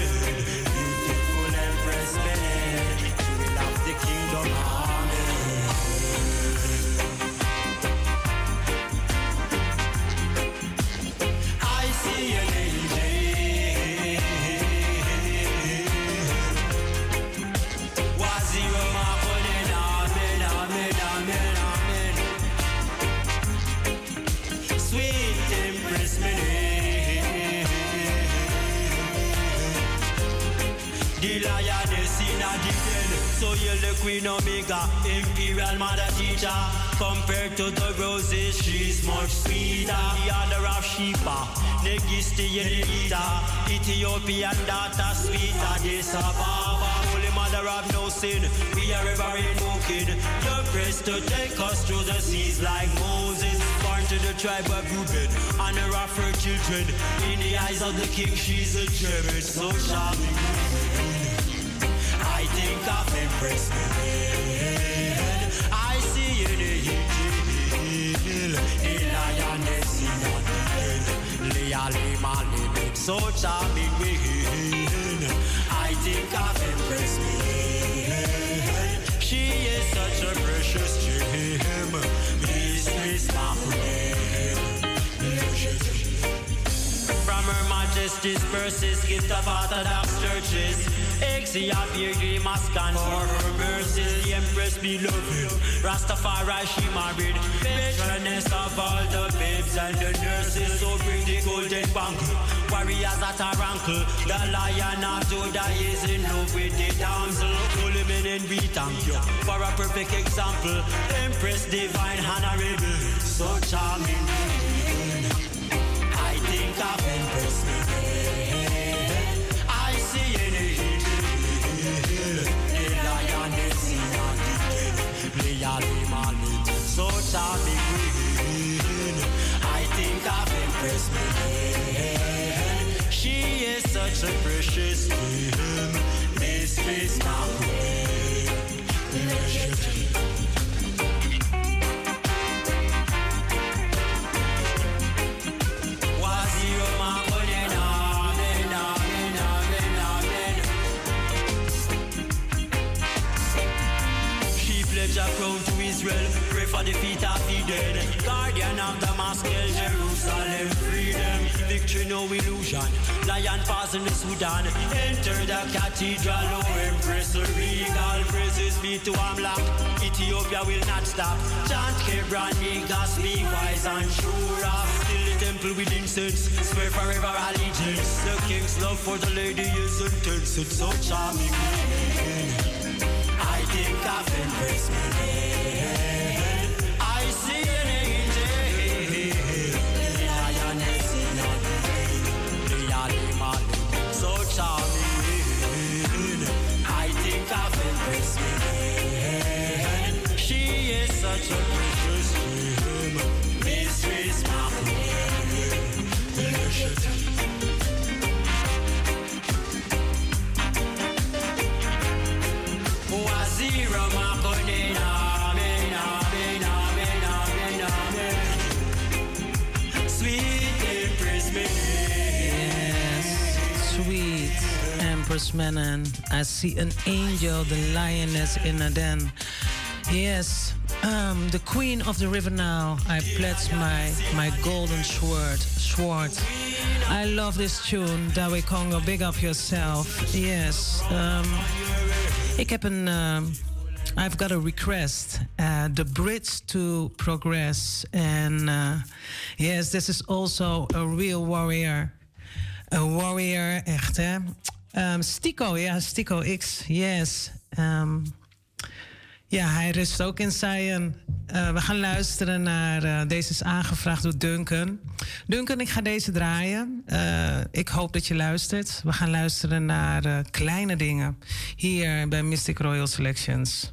Queen omega Imperial mother teacher. Compared to the roses She's much sweeter. The other of Sheba Negisti Yenita Ethiopian daughter Sweeter This Ababa Holy mother of no sin. We are ever invoking. Your grace to take us through the seas like Moses. Born to the tribe of Reuben Honor of her children. In the eyes of the king She's a gem so I think of Empress Mabel. I see in the hill, the lioness in the den. Leah Lima living so charming within. I think of Empress Mabel. She is such a precious gem. Miss Miss From Her Majesty's purses, gift of Orthodox churches. Exia dream Maskan for her mercies. The Empress beloved. Rastafari she married. Patroness of all the babes and the nurses. So bring the golden bangle. Warriors at her ankle. The lion of Judah is in love with the damsel. Holy men and we thank you for a perfect example. Empress divine honorable. So charming. I think of Empress Mabel. I see in the the in the. I think of Empress Mabel. She is such a precious gem. Mistress Waziro no illusion. Lion pass in the Sudan. Enter the cathedral, oh empress regal. Praises be to Amlak. Ethiopia will not stop. Chant Hebron, us be wise and sure. Fill the temple with incense, swear forever allegiance. The king's love for the lady is intense. It's so charming. I think of Empress Mabel. Menon. I see an angel, the lioness in a den. Yes, um, the queen of the river now. I pledge my my golden sword. Sword. I love this tune, Dawe Congo. Big up yourself. Yes. Um, ik um, I've got a request. Uh, the bridge to progress. And uh, yes, this is also a real warrior. A warrior, echt hè. Um, Stico, ja, Stico X, yes. Um, Ja, hij rust ook in Zion. Eh, we gaan luisteren naar. eh, deze is aangevraagd door Duncan. Duncan, ik ga deze draaien. Eh, ik hoop dat je luistert. We gaan luisteren naar kleine dingen. Hier bij Mystic Royal Selections.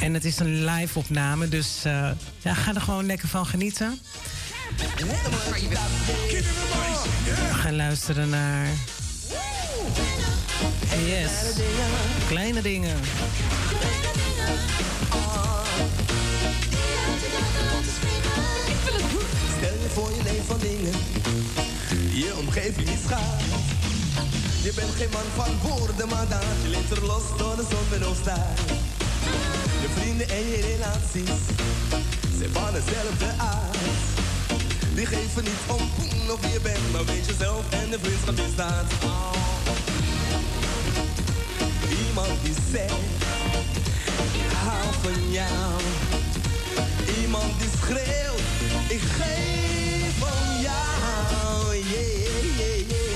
En het is een live opname, dus ja, ga er gewoon lekker van genieten. We gaan luisteren naar. Yes. Kleine dingen. Stel je voor je leeft van dingen. Je omgeving is gaaf. Je bent geen man van woorden, maar daad. Je leeft er los door de zon en opstaat. Je vrienden en je relaties zijn van dezelfde aard. Die geven niet om hoe of wie je bent, maar weet jezelf en de vriendschap die staat. Oh. Iemand die zegt, ik hou van jou. Iemand die schreeuwt, ik geef van jou. Yeah, yeah, yeah.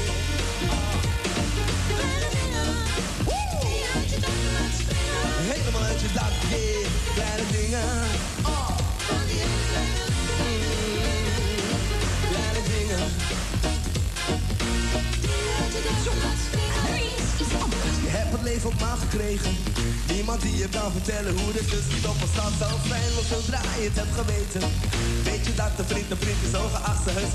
Helemaal uit je dak, yeah. Dingen. Je hebt het leven op maat gekregen. Niemand die je kan vertellen hoe de tussenstoppen staat zal zijn. Want zodra je het hebt geweten, weet je dat de vriend een vriend is. Ongeacht zijn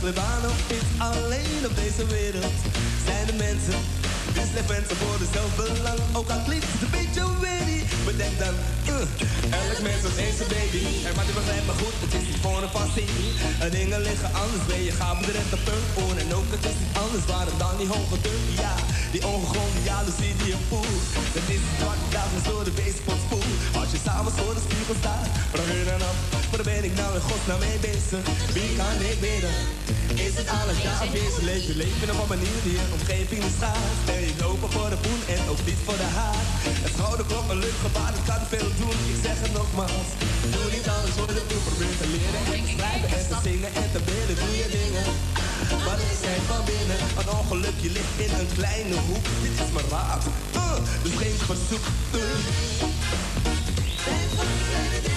of niet alleen op deze wereld. Zijn de mensen die slecht wensen voor de zelfbelang. Ook al klinkt het een beetje witty. Bedenk dan, uh, elk mens is eens een baby. En maar die begrijpt me goed, het is niet voor een. En dingen liggen anders, ben je gaat met de punt voor. En ook het is niet anders, waarom dan die hoge dunk? Ja, die ongegronde jaloezie die je voelt. Het is een dag, maar door de baseball spoel. Als je samen voor de spiegel staat, je dan af. Maar dan ben ik nou in godsnaam mee bezig. Wie kan ik bidden? Is het alles daar afwezig? Leef je leven op een manier die je omgeving is gaaf. Je niet open voor de poen en ook niet voor de haat. Het schouderklop, een leuk gebaar, dat kan veel doen. Ik zeg het nogmaals. Doe niet alles voor de toe, probeer te leren en te schrijven en te zingen en te bidden. Doe je dingen. Maar ik zijn van binnen, een ongelukje ligt in een kleine hoek. Dit is mijn raad, uh, dus geen verzoek. Ik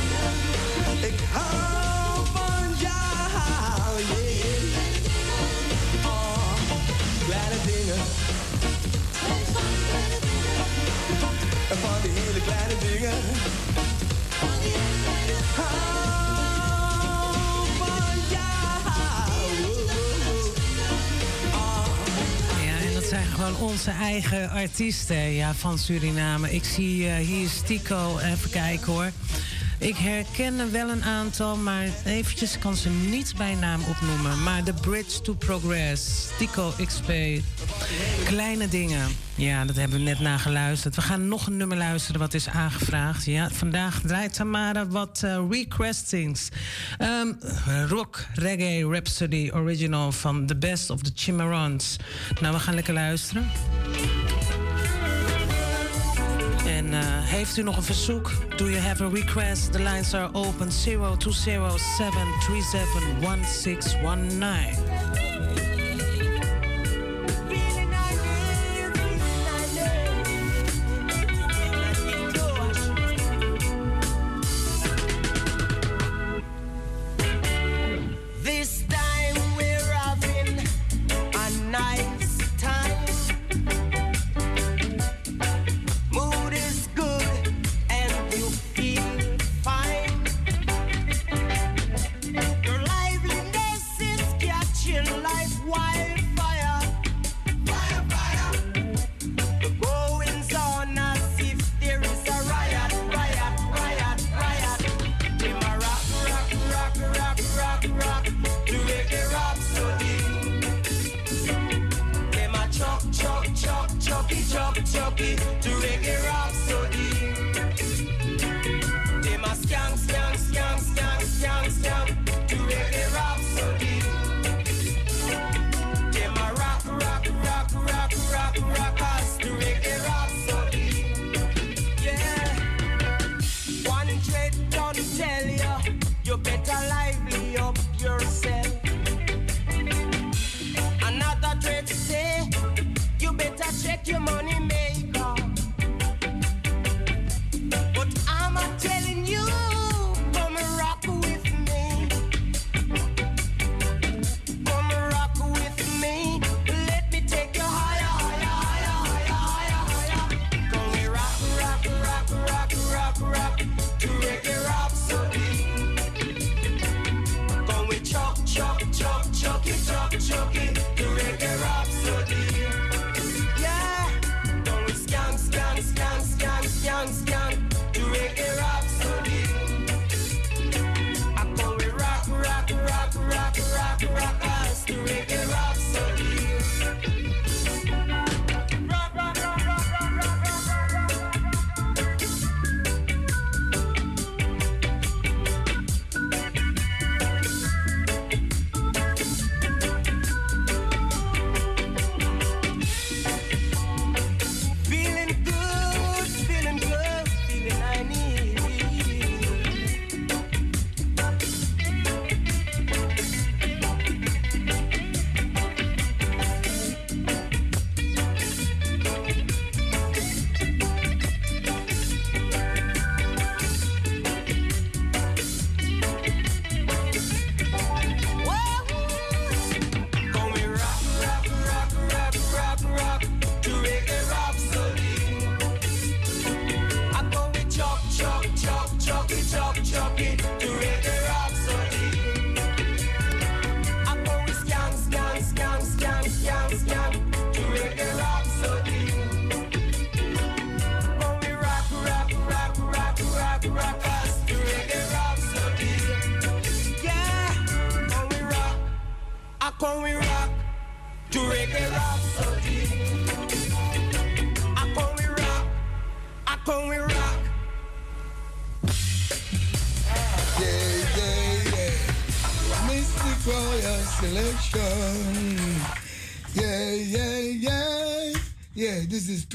gewoon onze eigen artiesten ja, van Suriname. Ik zie eh, hier is Tico, even kijken hoor. Ik herken er wel een aantal, maar eventjes kan ze niet bij naam opnoemen. Maar The Bridge to Progress, Tico XP, Kleine Dingen. Ja, dat hebben we net naar geluisterd. We gaan nog een nummer luisteren wat is aangevraagd. Ja, vandaag draait Tamara wat eh, requestings. Ehm, rock, reggae, Rhapsody original van The Best of the Chimarrons. Nou, we gaan lekker luisteren. En uh, heeft u nog een verzoek? Do you have a request? The lines are open 0207371619.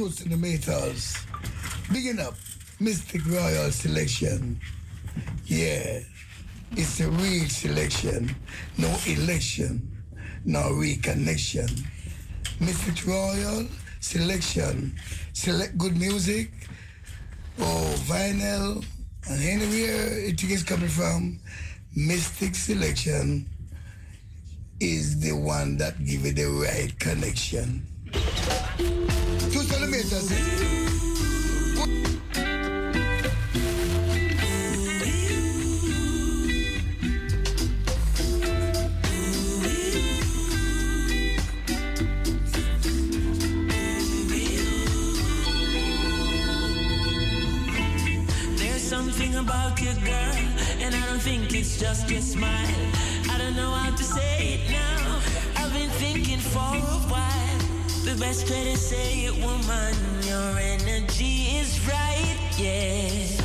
The Metals. Bigging up Mistic Royal Selection. Yeah, it's a real selection. No election, no reconnection. Mistic Royal Selection. Select good music or vinyl and anywhere it is coming from. Mistic Selection is the one that give it the right connection. Two centimeters. There's best way to say it, woman, your energy is right, yeah.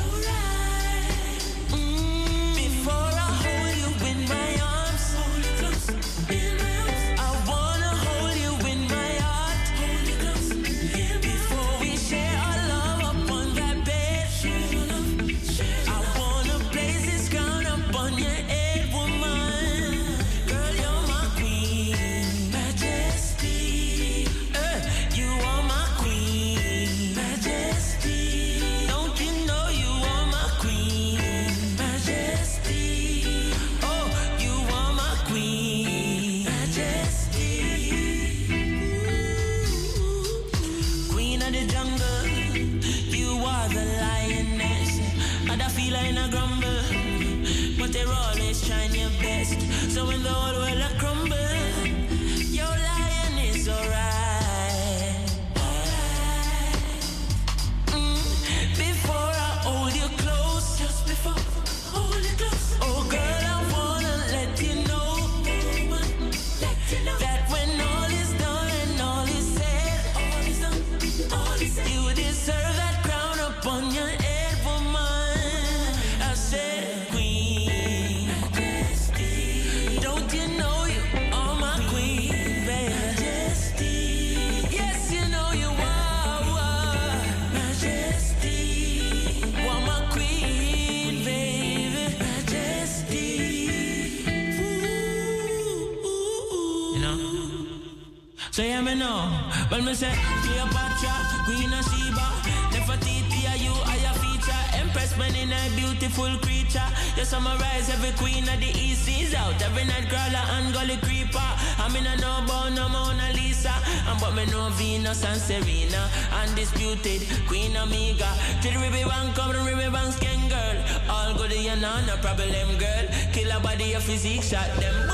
So yeah, me know. When me say Cleopatra, Queen of Sheba, Nefertiti, are you are your feature? Empress, Menen a beautiful creature. You summarize every queen of the east seas out. Every night crawler and gully creeper. I mean I know about no Mona Lisa, and but me know Venus and Serena, undisputed Queen Amiga. To the river bank, come the river bank, skin girl. All good, you know, no problem, girl. Kill a body, your physique, shot them.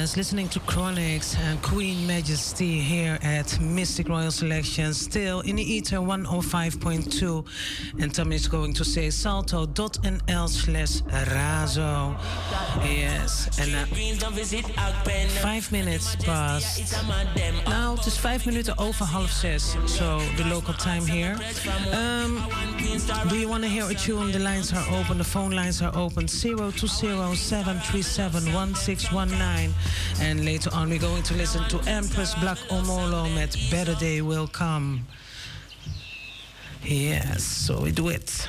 Yes, listening to Chronixx and Queen Majesty here at Mistic Royal Selection, still in the Ether 105.2. And Tommy is going to say salto.nl slash razo. Yes, and uh, five minutes past. Now het is vijf minuten over half zes, so the local time here. Um, do you want to hear a tune? The lines are open, the phone lines are open 020 737 1619. And later on, we're going to listen to Empress Black Omolo met Better Day Will Come. Yes, so we do it.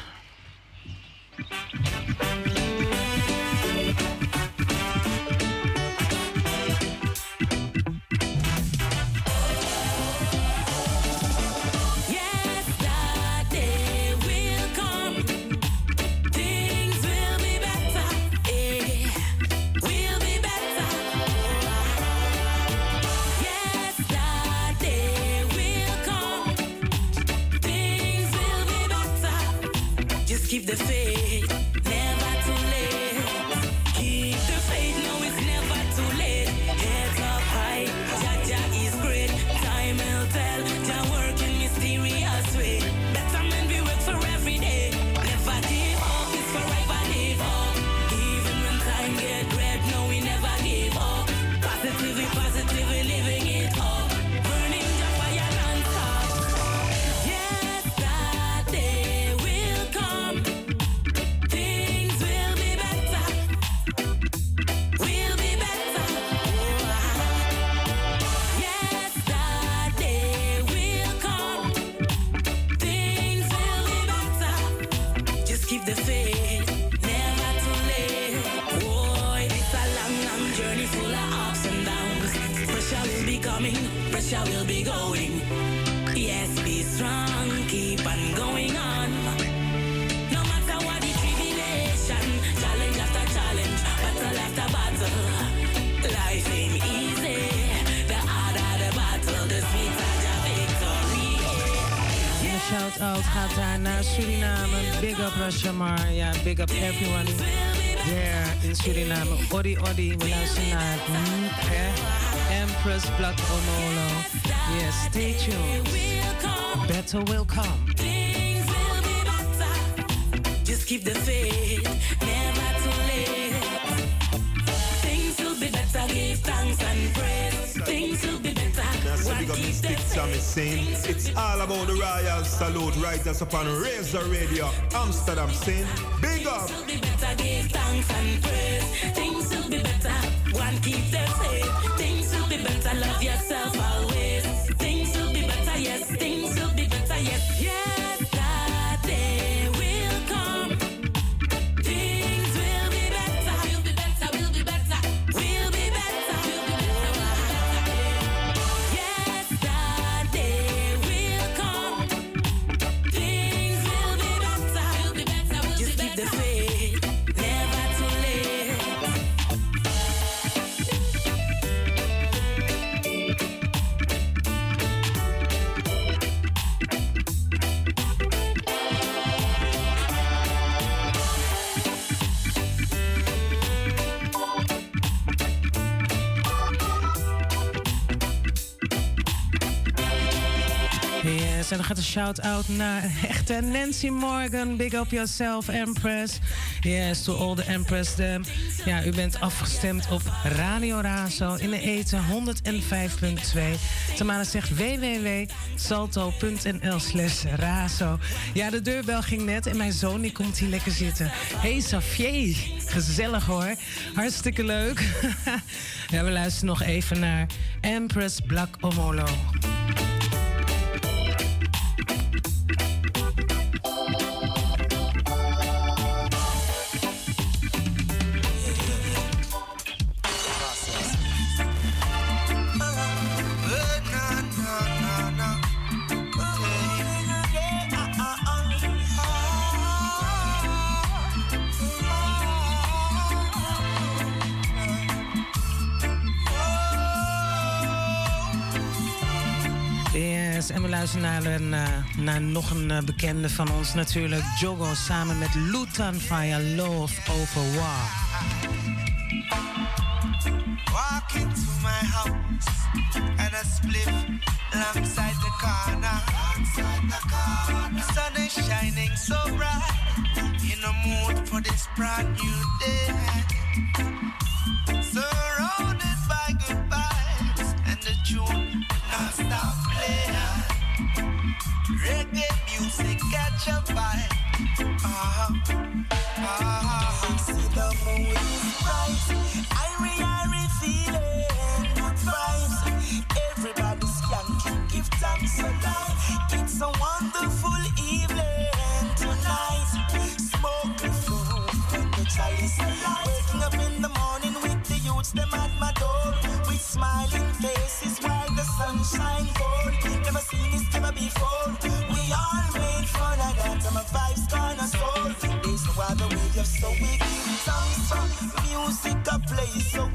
The shout-out gaat daar naar Suriname. Big up Rashamar. Ja, big up everyone there in Suriname. Odi Odi, we luisteren naar mm, eh, Empress Black Omolo. Yes, stay tuned. Better will come. Things will be better. Just keep the faith, never too late. Things will be better, give thanks and praise. Things will be One big up the Sammy faith. saying it's all about the royal salute right us upon Razo Radio Amsterdam saying big up Things will be better, give thanks and praise. Things will be better. One keep the faith. Things will be better, love yourself always. Gaat een shout-out naar echte Nancy Morgan. Big up yourself, Empress. Yes, to all the Empress. them. Ja, u bent afgestemd op Radio Razo in de eten 105.2. Tamara zegt www.salto.nl slash razo. Ja, de deurbel ging net en mijn zoon die komt hier lekker zitten. Hey Safier, gezellig hoor. Hartstikke leuk. <laughs> ja, we luisteren nog even naar Empress Black Omolo. Een, eh, naar nog een eh, bekende van ons natuurlijk. Jogo samen met Lutan via Love Over War. Walk into my house and a split alongside the corner. Sun is shining so bright. In the mood for this brand new day. So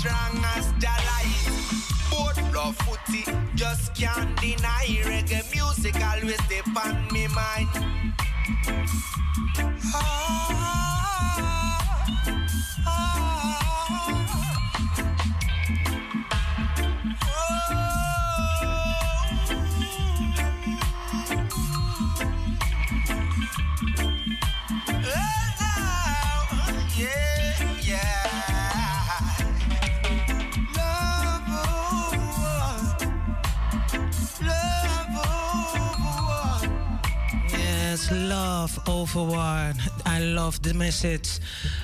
strong as Jalite. Both love footy, just can't deny reggae music always stay on me mind. Love Overwar. I love the message.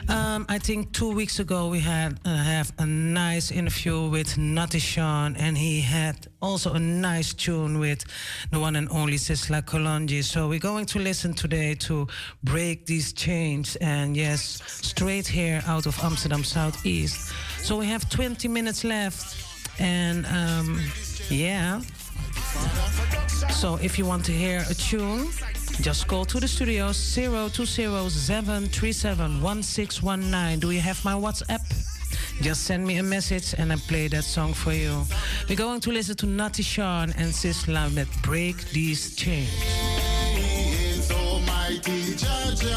Um, I think two weeks ago we had uh, have a nice interview with Natty Sean, and he had also a nice tune with the one and only Sizzla Kalonji. So we're going to listen today to Break These Chains, and yes, straight here out of Amsterdam Southeast. So we have 20 minutes left, and um, yeah. So if you want to hear a tune, just call to the studio 0207371619. Do you have my WhatsApp? Just send me a message and I play that song for you. We're going to listen to Natty Sean and Sizzla with Break These Chains. Is Almighty Jaja.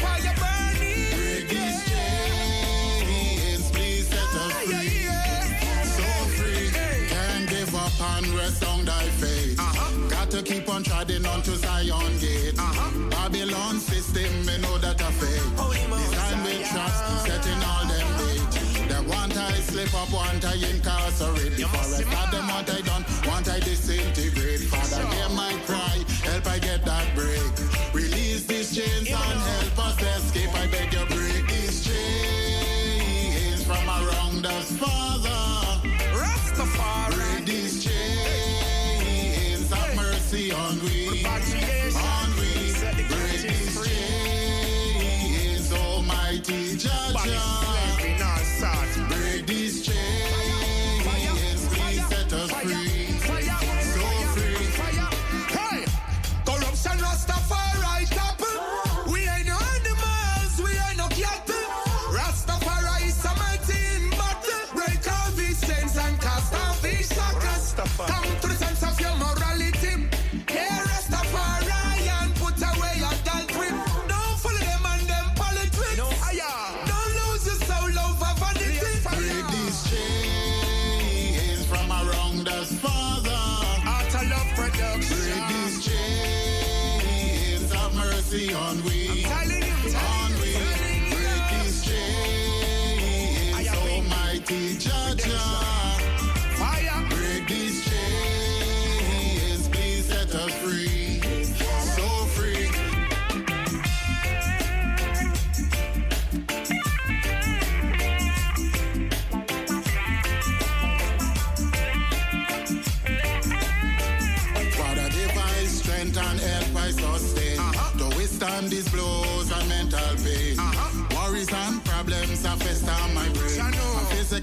Fire burning. Break these chains, please set us free. So free, can't give up and rest on thy faith. Uh-huh. Got to keep on treading onto Zion gate. I slip up, want I incarcerate. Before I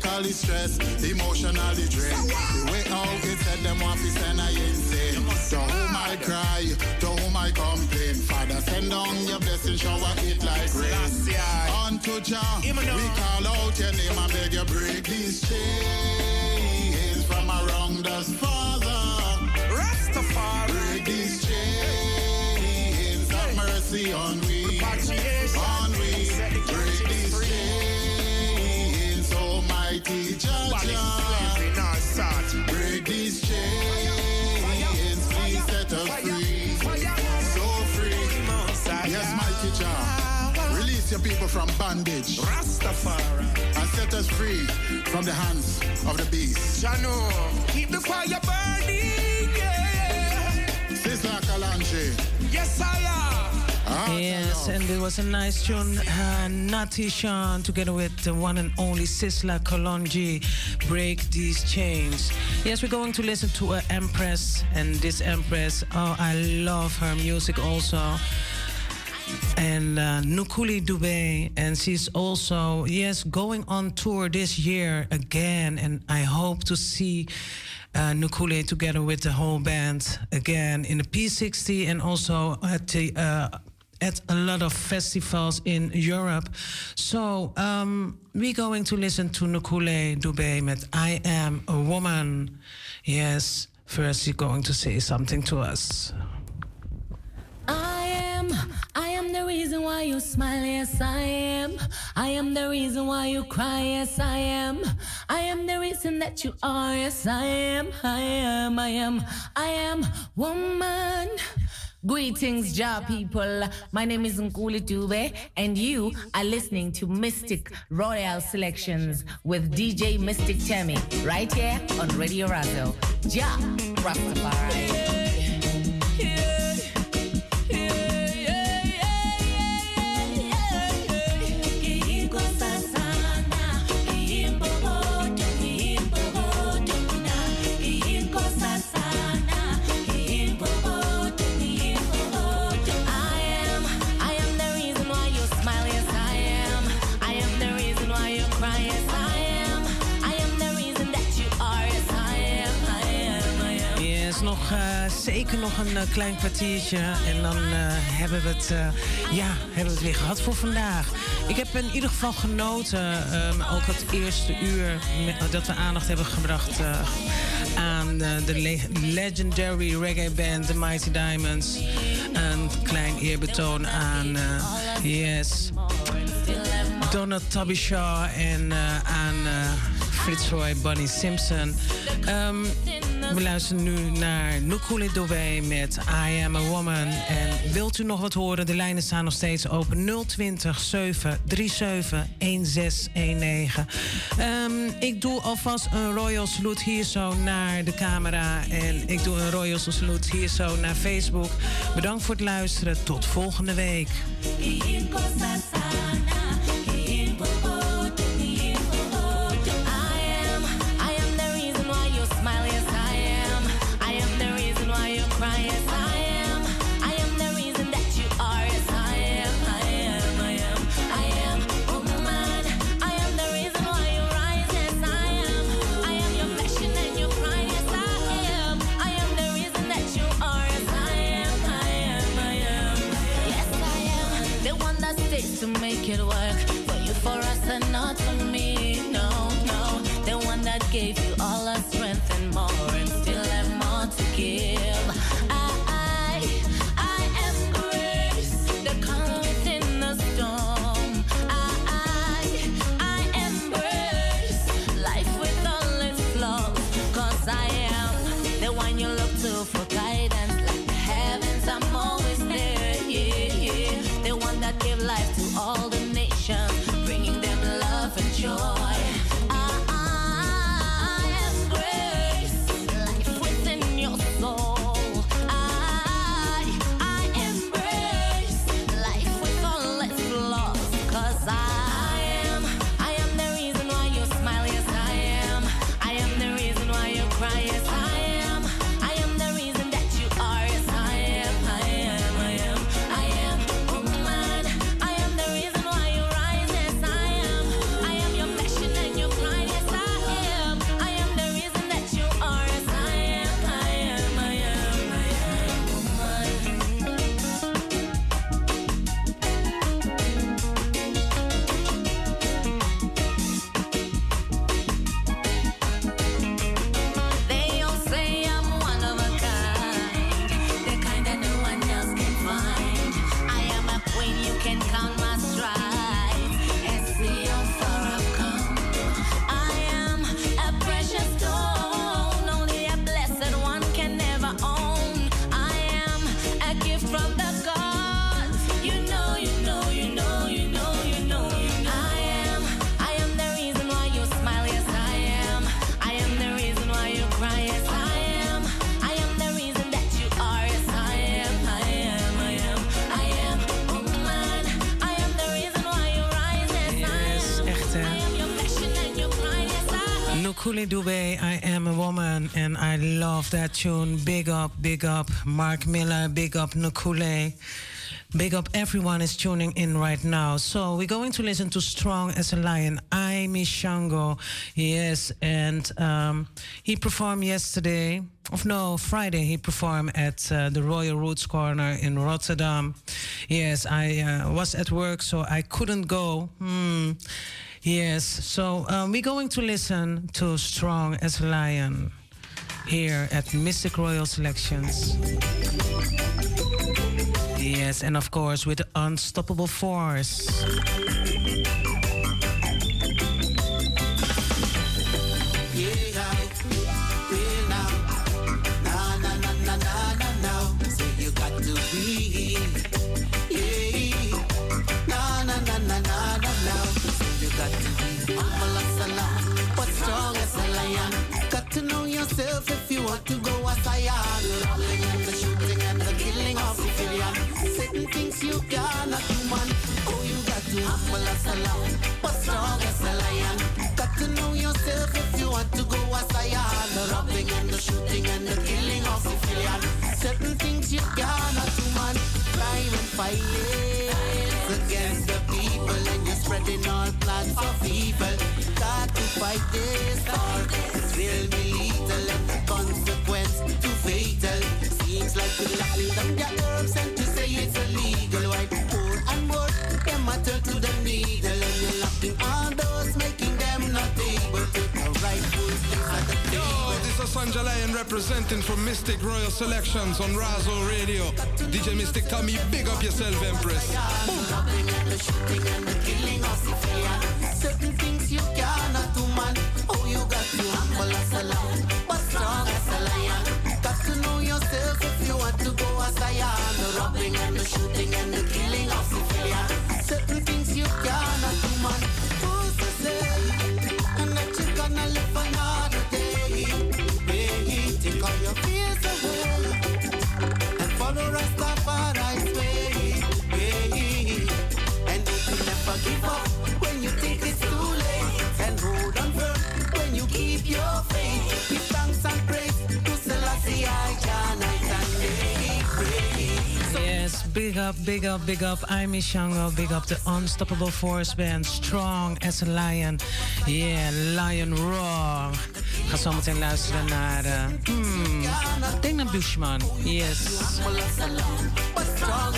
I'm stressed, emotionally drained. The way out it said them want to send I insane. To whom I cry, to whom I complain. Father, send down your blessing, shower it like rain. Unto Jah, we call out your name and beg you break these chains from around us, Father. Rastafari. Break these chains, have mercy on we. People from bondage. Rastafari. And set us free from the hands of the beast. Jano, keep the fire burning, yeah. Sizzla Kalonji. Yes, I am. Yes, and it was a nice tune. Uh, Natty Sean together with the one and only Sizzla Kalonji, Break These Chains. Yes, we're going to listen to an Empress, and this Empress, oh, I love her music also. And uh, Nukuli Dube, and she's also, yes, going on tour this year again, and I hope to see uh, Nukule together with the whole band again in the P60 and also at the uh, at a lot of festivals in Europe. So um, we're going to listen to Nukule Dube with I Am a Woman. Yes, first you're going to say something to us. I am, I am the reason why you smile, yes I am. I am the reason why you cry, yes I am. I am the reason that you are, yes I am. I am, I am, I am woman. Greetings, Ja people. My name is Nkulee Dube, and you are listening to Mistic Royal Selections with DJ Mistic Tammy right here on Radio Razo. Ja Rastafari. Eh, zeker nog een eh, klein kwartiertje. En dan eh, hebben, we het, ja, hebben we het weer gehad voor vandaag. Ik heb in ieder geval genoten, ehm, ook het eerste uur, dat we aandacht hebben gebracht aan de le- legendary reggae band, The Mighty Diamonds. Een klein eerbetoon aan, yes, Donna Tabishaw en aan Frits Roy, Bunny Simpson. Ehm, we luisteren nu naar Nukuli Dove met I Am A Woman. En wilt u nog wat horen? De lijnen staan nog steeds open. 020 737 1619. Ehm, ik doe alvast een Royal Salute hier zo naar de camera. En ik doe een Royal Salute hier zo naar Facebook. Bedankt voor het luisteren. Tot volgende week. It work for you, for us, and not for me. No, no. The one that gave love that tune. Big up, big up, Mark Miller, big up Nukule. Big up everyone is tuning in right now. So we're going to listen to Strong as a Lion, I Mishango. Yes, and um, he performed yesterday, of no, Friday, he performed at uh, the Royal Roots Corner in Rotterdam. Yes, I uh, was at work, so I couldn't go. Hmm. Yes, so um, we're going to listen to Strong as a Lion here at Mistic Royal Selections. Yes, and of course with Unstoppable Force. A lamb, but strong as a lion. Got to know yourself if you want to go as a lion. The robbing and the shooting and the killing of civilian. Certain things you cannot do, man. Crime and violence against the people, and you're spreading all plans of evil. Got to fight this, or it will be lethal, and the consequence too fatal. Alright, to chopping down their herbs and Sanja representing from Mistic Royal Selections on Razo Radio. DJ Mistic, tell me big up yourself, Empress. Certain things you cannot do, man. Oh, you got to humble as a lamb, but strong as a lion. Got to know yourself if you want to go as I am. The robbing and the shooting big up, big up, big up. I'm Ishango. Big up the Unstoppable Force Band. Strong as a lion. Yeah, lion roar. Ga zo meteen luisteren naar... eh hmm, ik denk naar Bushman. Yes. Strong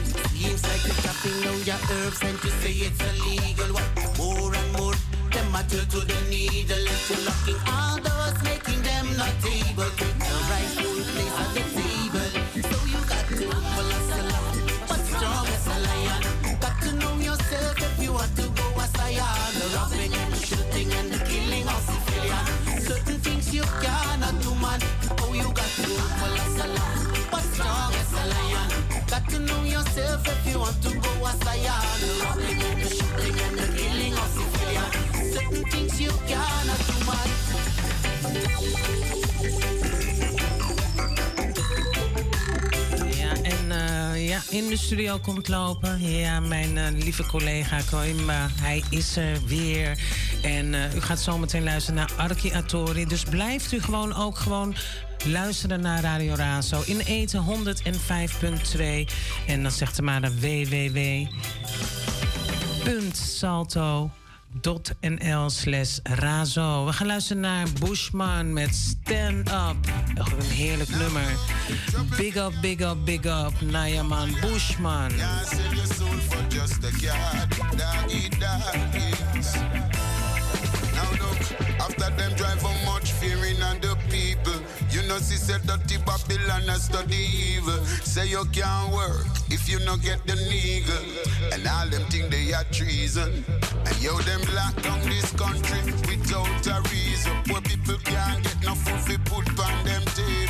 Your herbs, and you say it's illegal. What more and more? Them matter to the needle, and you're locking all doors, making them not able to of do. Ja, en eh, ja, in de studio komt lopen. Ja, mijn eh, lieve collega Koima, hij is er weer. En eh, u gaat zo meteen luisteren naar Arki Atori. Dus blijft u gewoon ook gewoon luisteren naar Radio Razo. In eten 105.2. En dan zegt u maar naar www.salto.nl slash razo. We gaan luisteren naar Bushman met Stand Up. Echt een heerlijk nummer. Big up, big up, big up. Nayaman Bushman. For just after them drive how much fearing on the people. Know, see, said dirty Babylon a study evil. Say you can't work if you no get the niggle. And all them think they are treason. And yo, them lock down this country without a reason. Poor people can't get no food fi put on them table.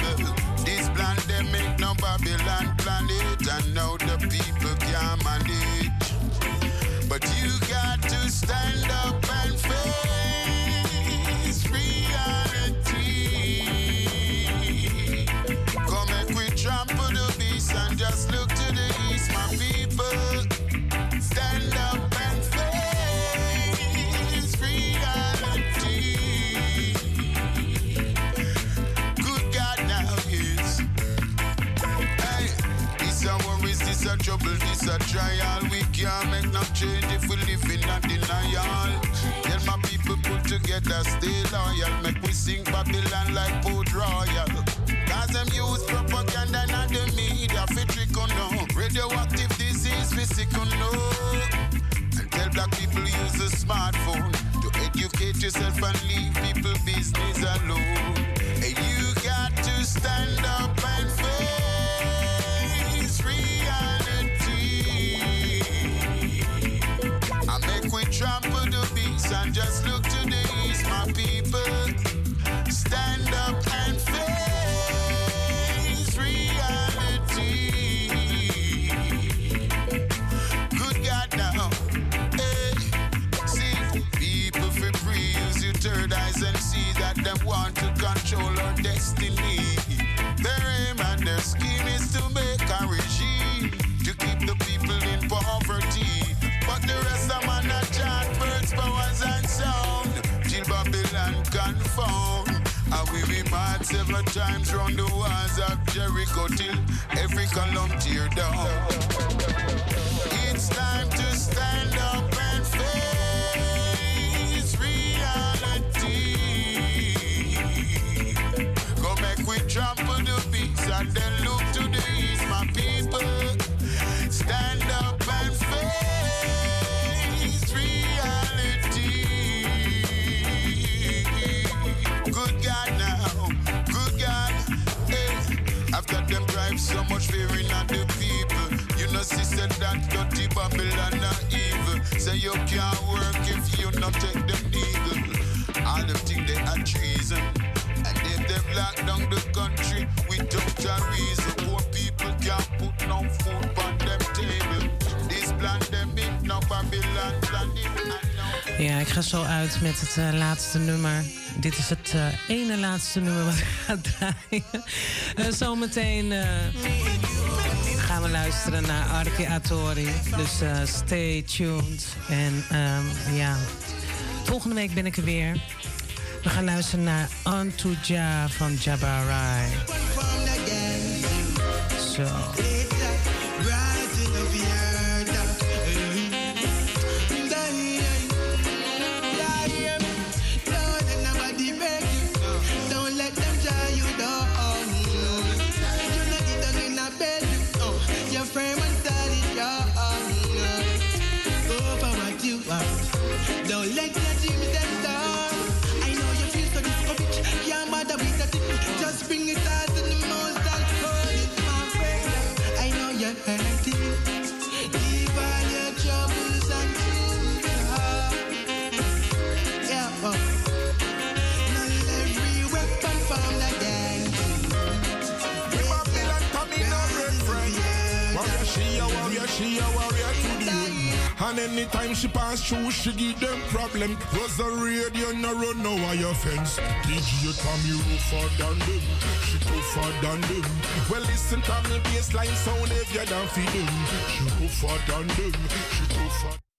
Together, stay loyal. Make we sing Babylon like Port Royal. Cause them use propaganda and the media on no. Radioactive disease on no. And tell black people use a smartphone to educate yourself and leave people business alone. And you got to stand up seven times round the walls of Jericho till every column tear down. It's time to stand up Ja, ik ga zo uit met het eh, laatste nummer. Dit is het eh, ene laatste nummer wat ik <laughs> ga draaien. Eh, zometeen gaan we luisteren naar Arke Atori. Dus stay tuned. En ehm, ja, volgende week ben ik er weer. We gaan luisteren naar Antuja van Jabarai. Zo. Bring it And anytime she pass through, she give them problem. Was the radio no run no wire fence. DJ Tommy rougher than them, she tougher than them. Well listen to me baseline sound heavier than for them. She rougher than them, she tougher.